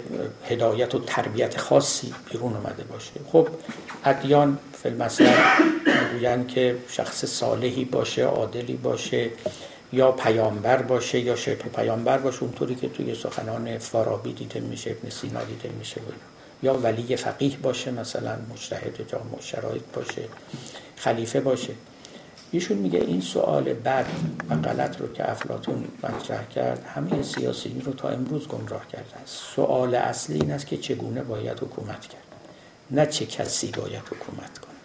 هدایت و تربیت خاصی بیرون اومده باشه. خب ادیان فیلمسل می‌گویند که شخص صالحی باشه عادلی باشه یا پیامبر باشه یا شبه پیامبر باشه اونطوری که توی سخنان فارابی دیده میشه ابن سینا دیده میشه یا ولی فقیه باشه مثلا مجتهد جامع شرایط باشه خلیفه باشه. ایشون میگه این سوال بد و غلط رو که افلاتون مطرح کرد همه سیاسیین رو تا امروز گمراه کرده است سوال اصلی این است که چگونه باید حکومت کرد؟ نه چه کسی باید حکومت کنه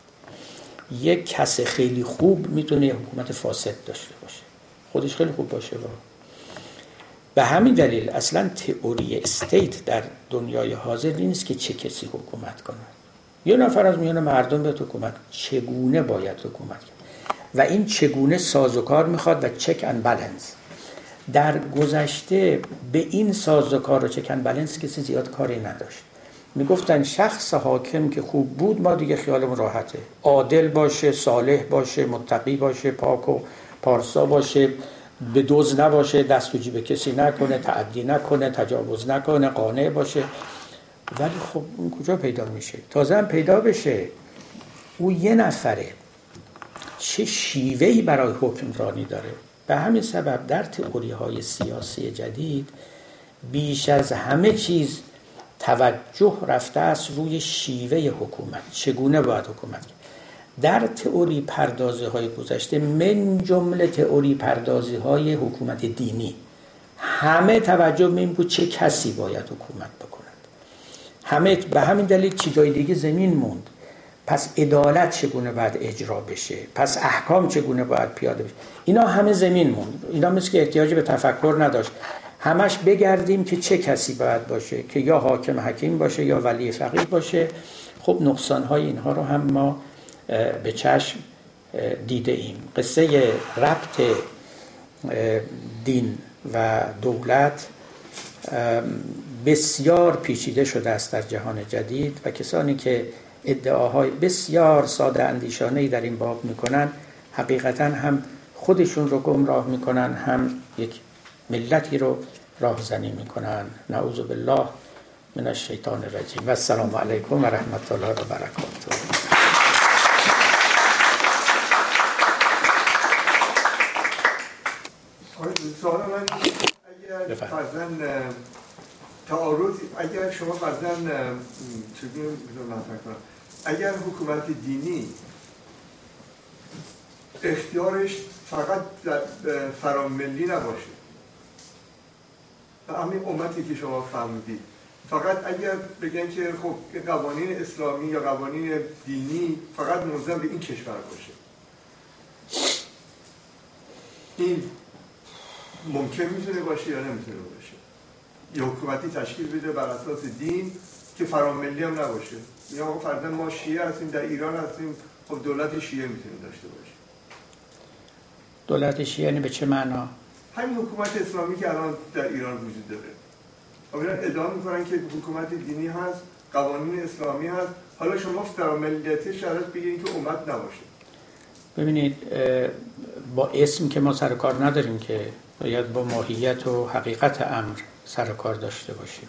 یک کس خیلی خوب می‌تونه حکومت فاسد داشته باشه. خودش خیلی خوب باشه با به همین دلیل اصلا تئوری استیت در دنیای حاضر نیست که چه کسی حکومت کنه یه نفر از میان مردم به حکومت. چگونه باید حکومت کرد؟ و این چگونه سازوکار می‌خواد و چک ان بالانس در گذشته به این سازوکار و چک ان بالانس کسی زیاد کاری نداشت. می‌گفتن شخص حاکم که خوب بود ما دیگه خیالمون راحته. عادل باشه صالح باشه متقی باشه پاک و پارسا باشه به دوز نباشه دست جیب کسی نکنه تعدی نکنه تجاوز نکنه قانع باشه. ولی خب اون کجا پیدا میشه؟ تازه هم پیدا بشه. او یه نفره. چه شیوهی برای حکمرانی داره. به همین سبب در تئوری های سیاسی جدید بیش از همه چیز توجه رفته است روی شیوه حکومت. چگونه باید حکومت در تئوری پردازی های گذشته من جمله تئوری پردازی های حکومت دینی همه توجه این بود چه کسی باید حکومت بکند. همه به همین دلیل چی جای دیگه زمین موند. پس عدالت چگونه باید اجرا بشه؟ پس احکام چگونه باید پیاده بشه؟ اینا همه زمین موند. اینا مثل که احتیاج به تفکر نداشت. همش بگردیم که چه کسی باید باشه؟ که یا حاکم حکیم باشه یا ولی فقیه باشه. خب نقصان های اینها رو هم ما به چشم دیده ایم. قصه ربط دین و دولت بسیار پیچیده شده است در جهان جدید و کسانی که ادعاهای بسیار ساده اندیشانه در این باب می‌کنن حقیقتا هم خودشون رو گمراه می‌کنن هم یک ملتی رو راهزنی می‌کنن نعوذ بالله من الشیطان الرجیم. و السلام علیکم و رحمت الله و برکاته.
سوال من اگر فرزن تعارض اگر شما فرزن چگونه کنم اگر حکومت دینی اختیارش فقط فراملی نباشه. و همین امتی که شما فهمیدید فقط اگر بگن که خب قوانین اسلامی یا قوانین دینی فقط منظم به این کشور باشه. این ممکن می‌تونه باشه یا نمی‌تونه باشه؟ یا حکومتی تشکیل بده بر اساس دین که فراملی هم نباشه. یا فردا ما شیعه هستیم در ایران هستیم. خب دولت شیعه می‌تونه داشته باشه.
دولت شیعه یعنی به چه معنا؟
همین حکومت اسلامی که الان در ایران وجود داره. اولا ادعا می‌کنن که حکومت دینی هست قوانین اسلامی هست. حالا شما فراملیتی شرط بگیرید که امت نباشه.
ببینید با اسم که ما سر کار نداریم که باید با ماهیت و حقیقت امر سر کار داشته باشیم.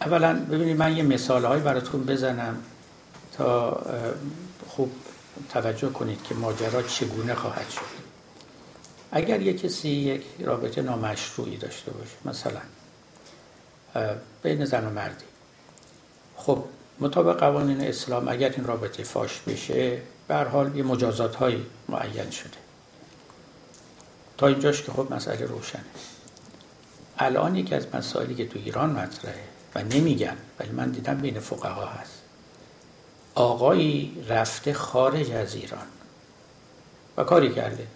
اولا ببینید من یه مثال های براتون بزنم تا خوب توجه کنید که ماجرا چگونه خواهد شد. اگر یک کسی یک رابطه نامشروعی داشته باشه مثلا بین زن و مردی. خب مطابق قوانین اسلام اگر این رابطه فاش بشه به حال یه مجازات های معین شده. تا اینجاش که خب مسئله روشنه. الان یکی از مسائلی که تو ایران مطرحه و نمیگن ولی من دیدم بین فقها هست. آقایی رفته خارج از ایران و کاری کرده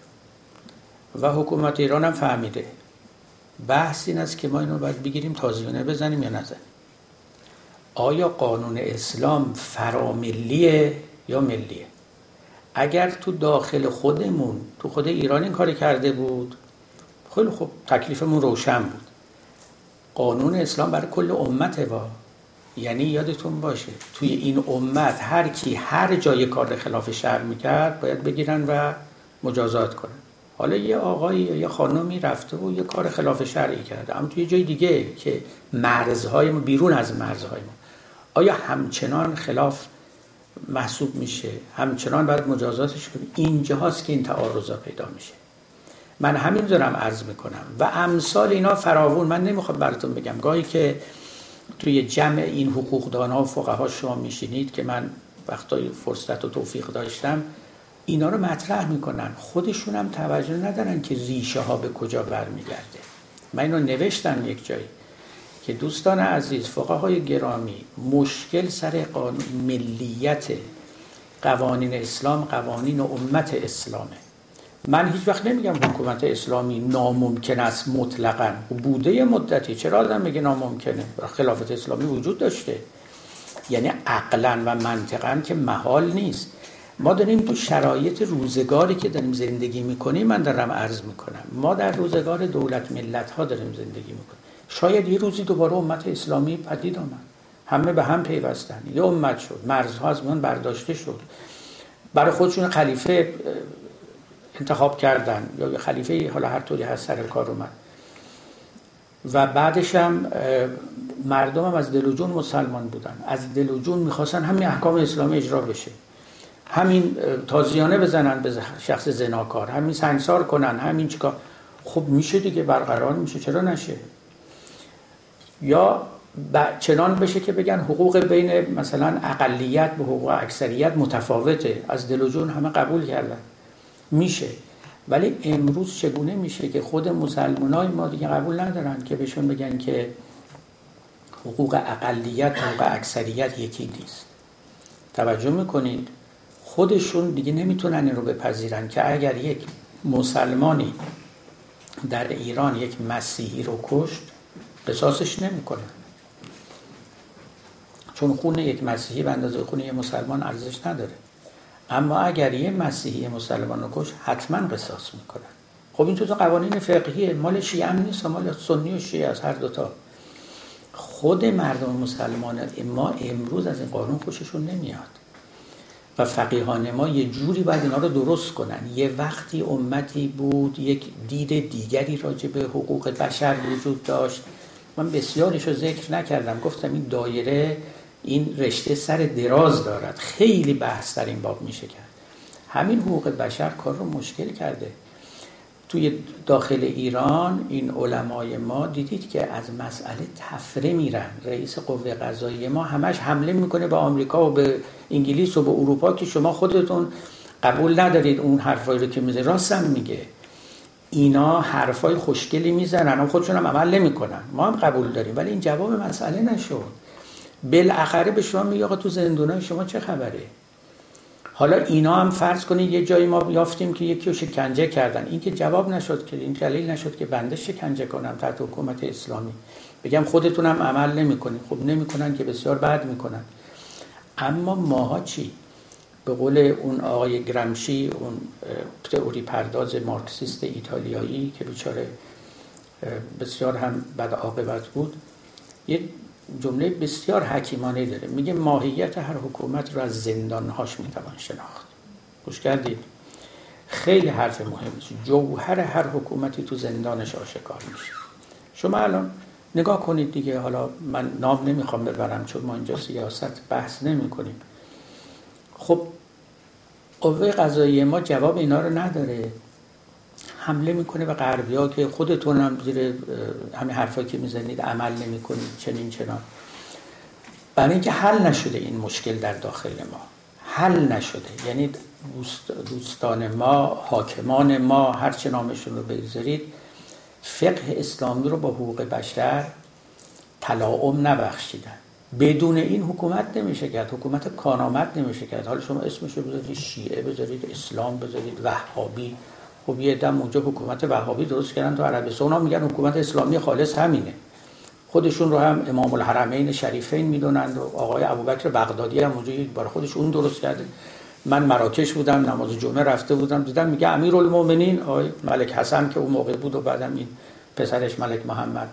و حکومت ایران هم فهمیده. بحث این است که ما اینو باید بگیریم تازیانه بزنیم یا نزنیم. آیا قانون اسلام فراملیه یا ملیه؟ اگر تو داخل خودمون تو خود ایران این کار کرده بود خیلی خوب تکلیفمون روشن بود. قانون اسلام برای کل امت با. یعنی یادتون باشه توی این امت هر کی هر جای کار خلاف شهر می‌کرد باید بگیرن و مجازات کنن. حالا یه آقایی یا یه خانمی رفته و یه کار خلاف شرعی کرده. اما توی جای دیگه که مرزهای ما بیرون از مرزهای ما. آیا همچنان خلاف محسوب میشه؟ همچنان باید مجازاتش کنیم؟ اینجا هاست که این تعارضا پیدا میشه. من همین دارم عرض می‌کنم. و امثال اینا فراوون. من نمی‌خوام براتون بگم. گاهی که توی جمع این حقوقدان ها و فقها شما میشینید که من وقتای فرصت و توفیق داشتم اینا رو مطرح می‌کنن. خودشون هم توجه ندارن که ریشه ها به کجا برمیگرده. من اینو نوشتم یک جایی که دوستان عزیز های گرامی مشکل سر قانون ملیت قوانین اسلام قوانین امت اسلامه. من هیچ وقت نمیگم حکومت اسلامی ناممکن است مطلقا. بوده مدتی. چرا آدم میگه ناممکنه؟ خلافت اسلامی وجود داشته. یعنی عقلا و منطقا که محال نیست. ما داریم تو شرایط روزگاری که داریم زندگی می‌کنیم من دارم عرض می‌کنم. ما در روزگار دولت ملت ها داریم زندگی می‌کنیم. شاید یه روزی دوباره امت اسلامی پدید آمد. همه به هم پیوستن. یه امت شد. مرزها از من برداشته شد. برای خودشون خلیفه انتخاب کردن. یا خلیفه حالا هر طوری هست سر کار اومد. و بعدش هم مردم هم از دل و جون مسلمان بودن. از دل و جون می‌خواستن همین احکام اسلامی اجرا بشه. همین تازیانه بزنن به شخص زناکار. همین سنگسار کنن. همین چیکار. خب میشه دیگه برقرار میشه. چرا نشه؟ یا چنان بشه که بگن حقوق بین مثلا اقلیت به حقوق اکثریت متفاوته. از دل و جون همه قبول کردن. میشه. ولی امروز چگونه میشه که خود مسلمان های ما دیگه قبول ندارن که بهشون بگن که حقوق اقلیت حقوق اکثریت یکی نیست. توجه می‌کنید؟ خودشون دیگه نمی‌تونن این رو بپذیرن که اگر یک مسلمانی در ایران یک مسیحی رو کشت قصاصش نمی‌کنن. چون خون یک مسیحی به اندازه خون یک مسلمان ارزش نداره. اما اگر یه مسیحی مسلمان رو کش حتما قصاص می‌کنن خب این تو قوانین فقهیه. مال شیعه هم نیست مال سنی و شیعه از هر دوتا خود مردم مسلمان ما امروز از این قانون خوششون نمیاد. و فقیهان ما یه جوری باید اینا رو درست کنن. یه وقتی امتی بود یک دید دیگری راجع به حقوق بشر وجود داشت. من بسیارش رو ذکر نکردم. گفتم این دایره این رشته سر دراز دارد. خیلی بحث در این باب میشه کرد. همین حقوق بشر کار رو مشکل کرده. توی داخل ایران این علمای ما دیدید که از مسئله تفره میرن. رئیس قوه قضایی ما همش حمله می‌کنه به آمریکا و به انگلیس و به اروپا که شما خودتون قبول ندارید اون حرفایی رو که میزه راستم میگه. اینا حرفای خوشگلی می‌زنن. و خودشون هم عمل نمی‌کنن. ما هم قبول داریم. ولی این جواب مسئله نشد. بالاخره به شما میگه آقا تو زندونای شما چه خبره؟ حالا اینا هم فرض کنید یه جایی ما یافتیم که یکی رو شکنجه کردن. این که جواب نشد که این دلیل نشد که بنده شکنجه کنم تحت حکومت اسلامی. بگم خودتونم عمل نمی‌کنید. خب نمی‌کنن که بسیار بد می‌کنن. اما ماها چی؟ به قول اون آقای گرمشی اون تئوری پرداز مارکسیست ایتالیایی که بیچاره بسیار هم بد عاقبت بود یه جمله بسیار حکیمانه داره. میگه ماهیت هر حکومت رو از زندانهاش می‌توان شناخت. گوش کردید؟ خیلی حرف مهمی جوهر هر حکومتی تو زندانش آشکار میشه. شما الان نگاه کنید دیگه. حالا من نام نمی‌خوام ببرم چون ما اینجا سیاست بحث نمی کنیم خب قوه قضایی ما جواب اینا رو نداره. حمله می‌کنه به غربی که خودتون هم زیر همین حرفا که می‌زنید عمل نمی‌کنید چنین چنان. برای اینکه حل نشده این مشکل در داخل ما. حل نشده. یعنی دوستان ما حاکمان ما هر چه نامشون رو بگذارید فقه اسلامی رو با حقوق بشر تلاعم نبخشیدن. بدون این حکومت نمیشه کرد. حکومت کانامت نمیشه کرد. حالا شما اسمش رو بذارید شیعه بذارید اسلام بذارید وهابی. خب یه دم اونجا حکومت وهابی درست کردن تو عربستان. ها میگن حکومت اسلامی خالص همینه. خودشون رو هم امام الحرمین شریفین می‌دونند و آقای ابوبکر بغدادی هم اونجا بار خودش اون درست کرده. من مراکش بودم نماز جمعه رفته بودم. دیدم میگه امیرالمومنین آقای ملک حسن که اون موقع بود و بعدم این پسرش ملک محمد.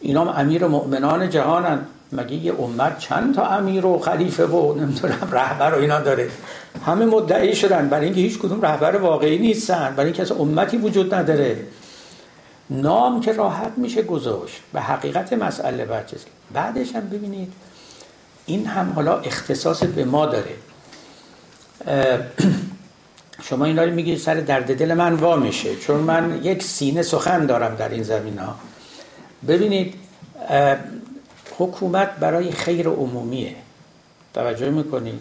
اینا امیر مؤمنان جهانن. مگه یه امت چند تا امیر و خلیفه و نمی‌دونم رهبر و اینا داره؟ همه مدعی شدن. برای اینکه هیچ کدوم رهبر واقعی نیستن. برای اینکه از امتی وجود نداره. نام که راحت میشه گذاشت. به حقیقت مسئله برچست بعدش هم ببینید این هم حالا اختصاص به ما داره. شما اینا رو میگید سر درد دل من وا میشه. چون من یک سینه سخن دارم در این زمینه‌ها ببینید حکومت برای خیر عمومیه. توجه می‌کنید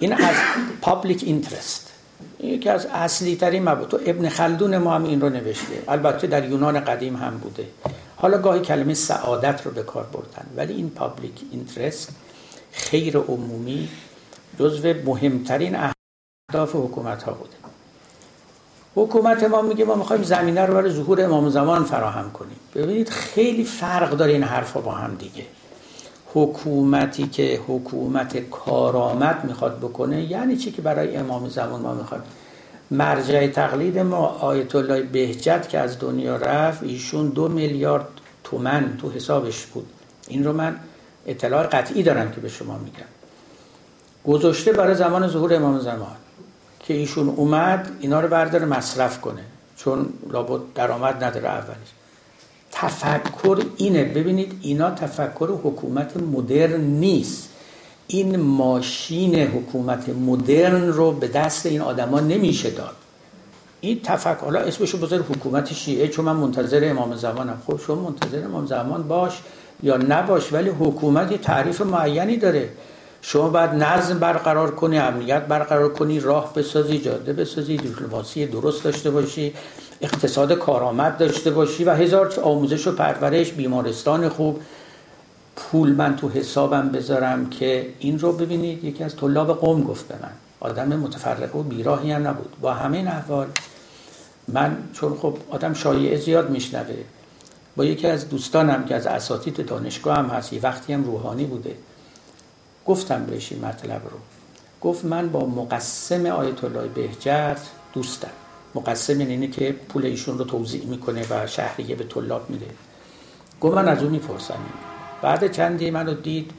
این از public interest یکی از اصلی ترین مبود تو ابن خلدون ما هم این رو نوشته. البته در یونان قدیم هم بوده. حالا گاهی کلمه سعادت رو به کار بردن. ولی این public interest خیر عمومی جزو مهمترین اهداف حکومت ها بوده. حکومت ما میگه ما می‌خوایم زمینه رو برای ظهور امام زمان فراهم کنیم. ببینید خیلی فرق داره این حرفا با هم دیگه. حکومتی که حکومت کارآمد می‌خواد بکنه یعنی چی که برای امام زمان ما می‌خوایم مرجع تقلید ما آیت الله بهجت که از دنیا رفت ایشون دو میلیارد تومن تو حسابش بود. این رو من اطلاع قطعی دارم که به شما میگم. گذاشته برای زمان ظهور امام زمان که ایشون اومد اینا رو برداره مصرف کنه چون لابد درآمد نداره اولش. تفکر اینه. ببینید اینا تفکر حکومت مدرن نیست. این ماشین حکومت مدرن رو به دست این آدما نمیشه داد. این تفکر حالا اسمشو بذار حکومت شیعه چون من منتظر امام زمانم. خب شما منتظر امام زمان باش یا نباش ولی حکومت یه تعریف معینی داره. شما باید نظم برقرار کنی امنیت برقرار کنی راه بسازی جاده بسازی دیپلماسی درست داشته باشی اقتصاد کارآمد داشته باشی و هزار آموزش و پرورش بیمارستان خوب. پول من تو حسابم بذارم که این رو ببینید. یکی از طلاب قوم گفت به من آدم متفرقه و بیراهی هم نبود. با همه این احوال من چون خب آدم شایعه زیاد میشنوه با یکی از دوستانم که از اساتید دانشگاه هم هست وقتی هم روحانی بوده گفتم بهش این مطلب رو. گفت من با مقسم آیت الله بهجت دوستم. مقسم یعنی اینه که پول ایشون رو توضیح می‌کنه و شهریه به طلاب میده. گفت من از اون می‌پرسم. بعد چندی منو دید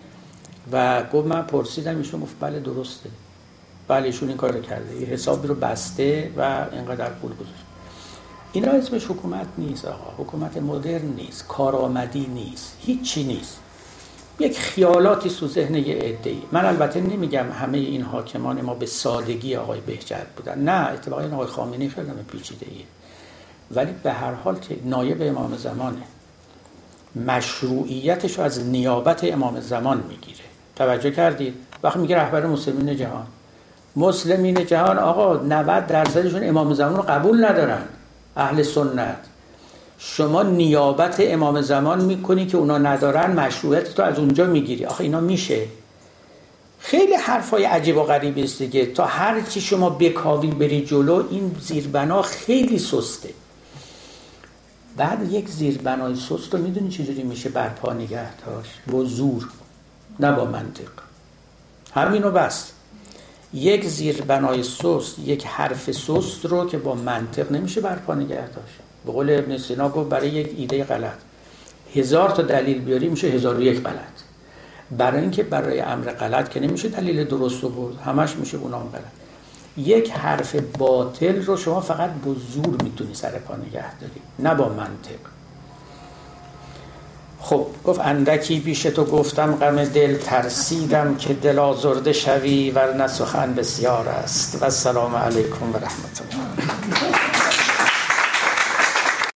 و گفت من پرسیدم ایشون گفت بله درسته. بله ایشون این کار کرده. یه حسابی رو بسته و اینقدر پول گذاشت. اینا اسمش حکومت نیست آقا. حکومت مدرن نیست. کارآمدی نیست. هیچی نیست. یک خیالاتی تو ذهن یه عده من البته نمیگم همه این حاکمان ما به سادگی آقای بهجت بودن. نه اتفاقا آقای خامنه‌ای خیلی پیچیده ایه ولی به هر حال نایب امام زمانه مشروعیتش رو از نیابت امام زمان می‌گیره. توجه کردید؟ وقتی میگه رهبر مسلمین جهان. مسلمین جهان آقا 90 درصدشون امام زمان رو قبول ندارن. اهل سنت. شما نیابت امام زمان می‌کنی که اونا ندارن مشروعیت تو از اونجا می‌گیری. آخه اینا میشه. خیلی حرفای عجیب و غریب است دیگه. تا هر چی شما بکاوی بری جلو این زیربنا خیلی سسته. بعد یک زیربنای سست رو می‌دونی چجوری میشه برپا نگه با زور. نه با منطق. همینو بس. یک زیربنای سست یک حرف سست رو که با منطق نمیشه برپا نگه داشت به قول ابن سینا گفت برای یک ایده غلط. هزار تا دلیل بیاری میشه هزار و یک غلط. برای اینکه برای امر غلط که نمیشه دلیل درست رو برد همش میشه اونام غلط. یک حرف باطل رو شما فقط با زور می‌تونی سر پا نگه داری نه با منطق. خب گفت اندکی پیش تو گفتم غم دل ترسیدم که دل آزرده شوی ورنه سخن بسیار است. و السلام علیکم و رحمت الله.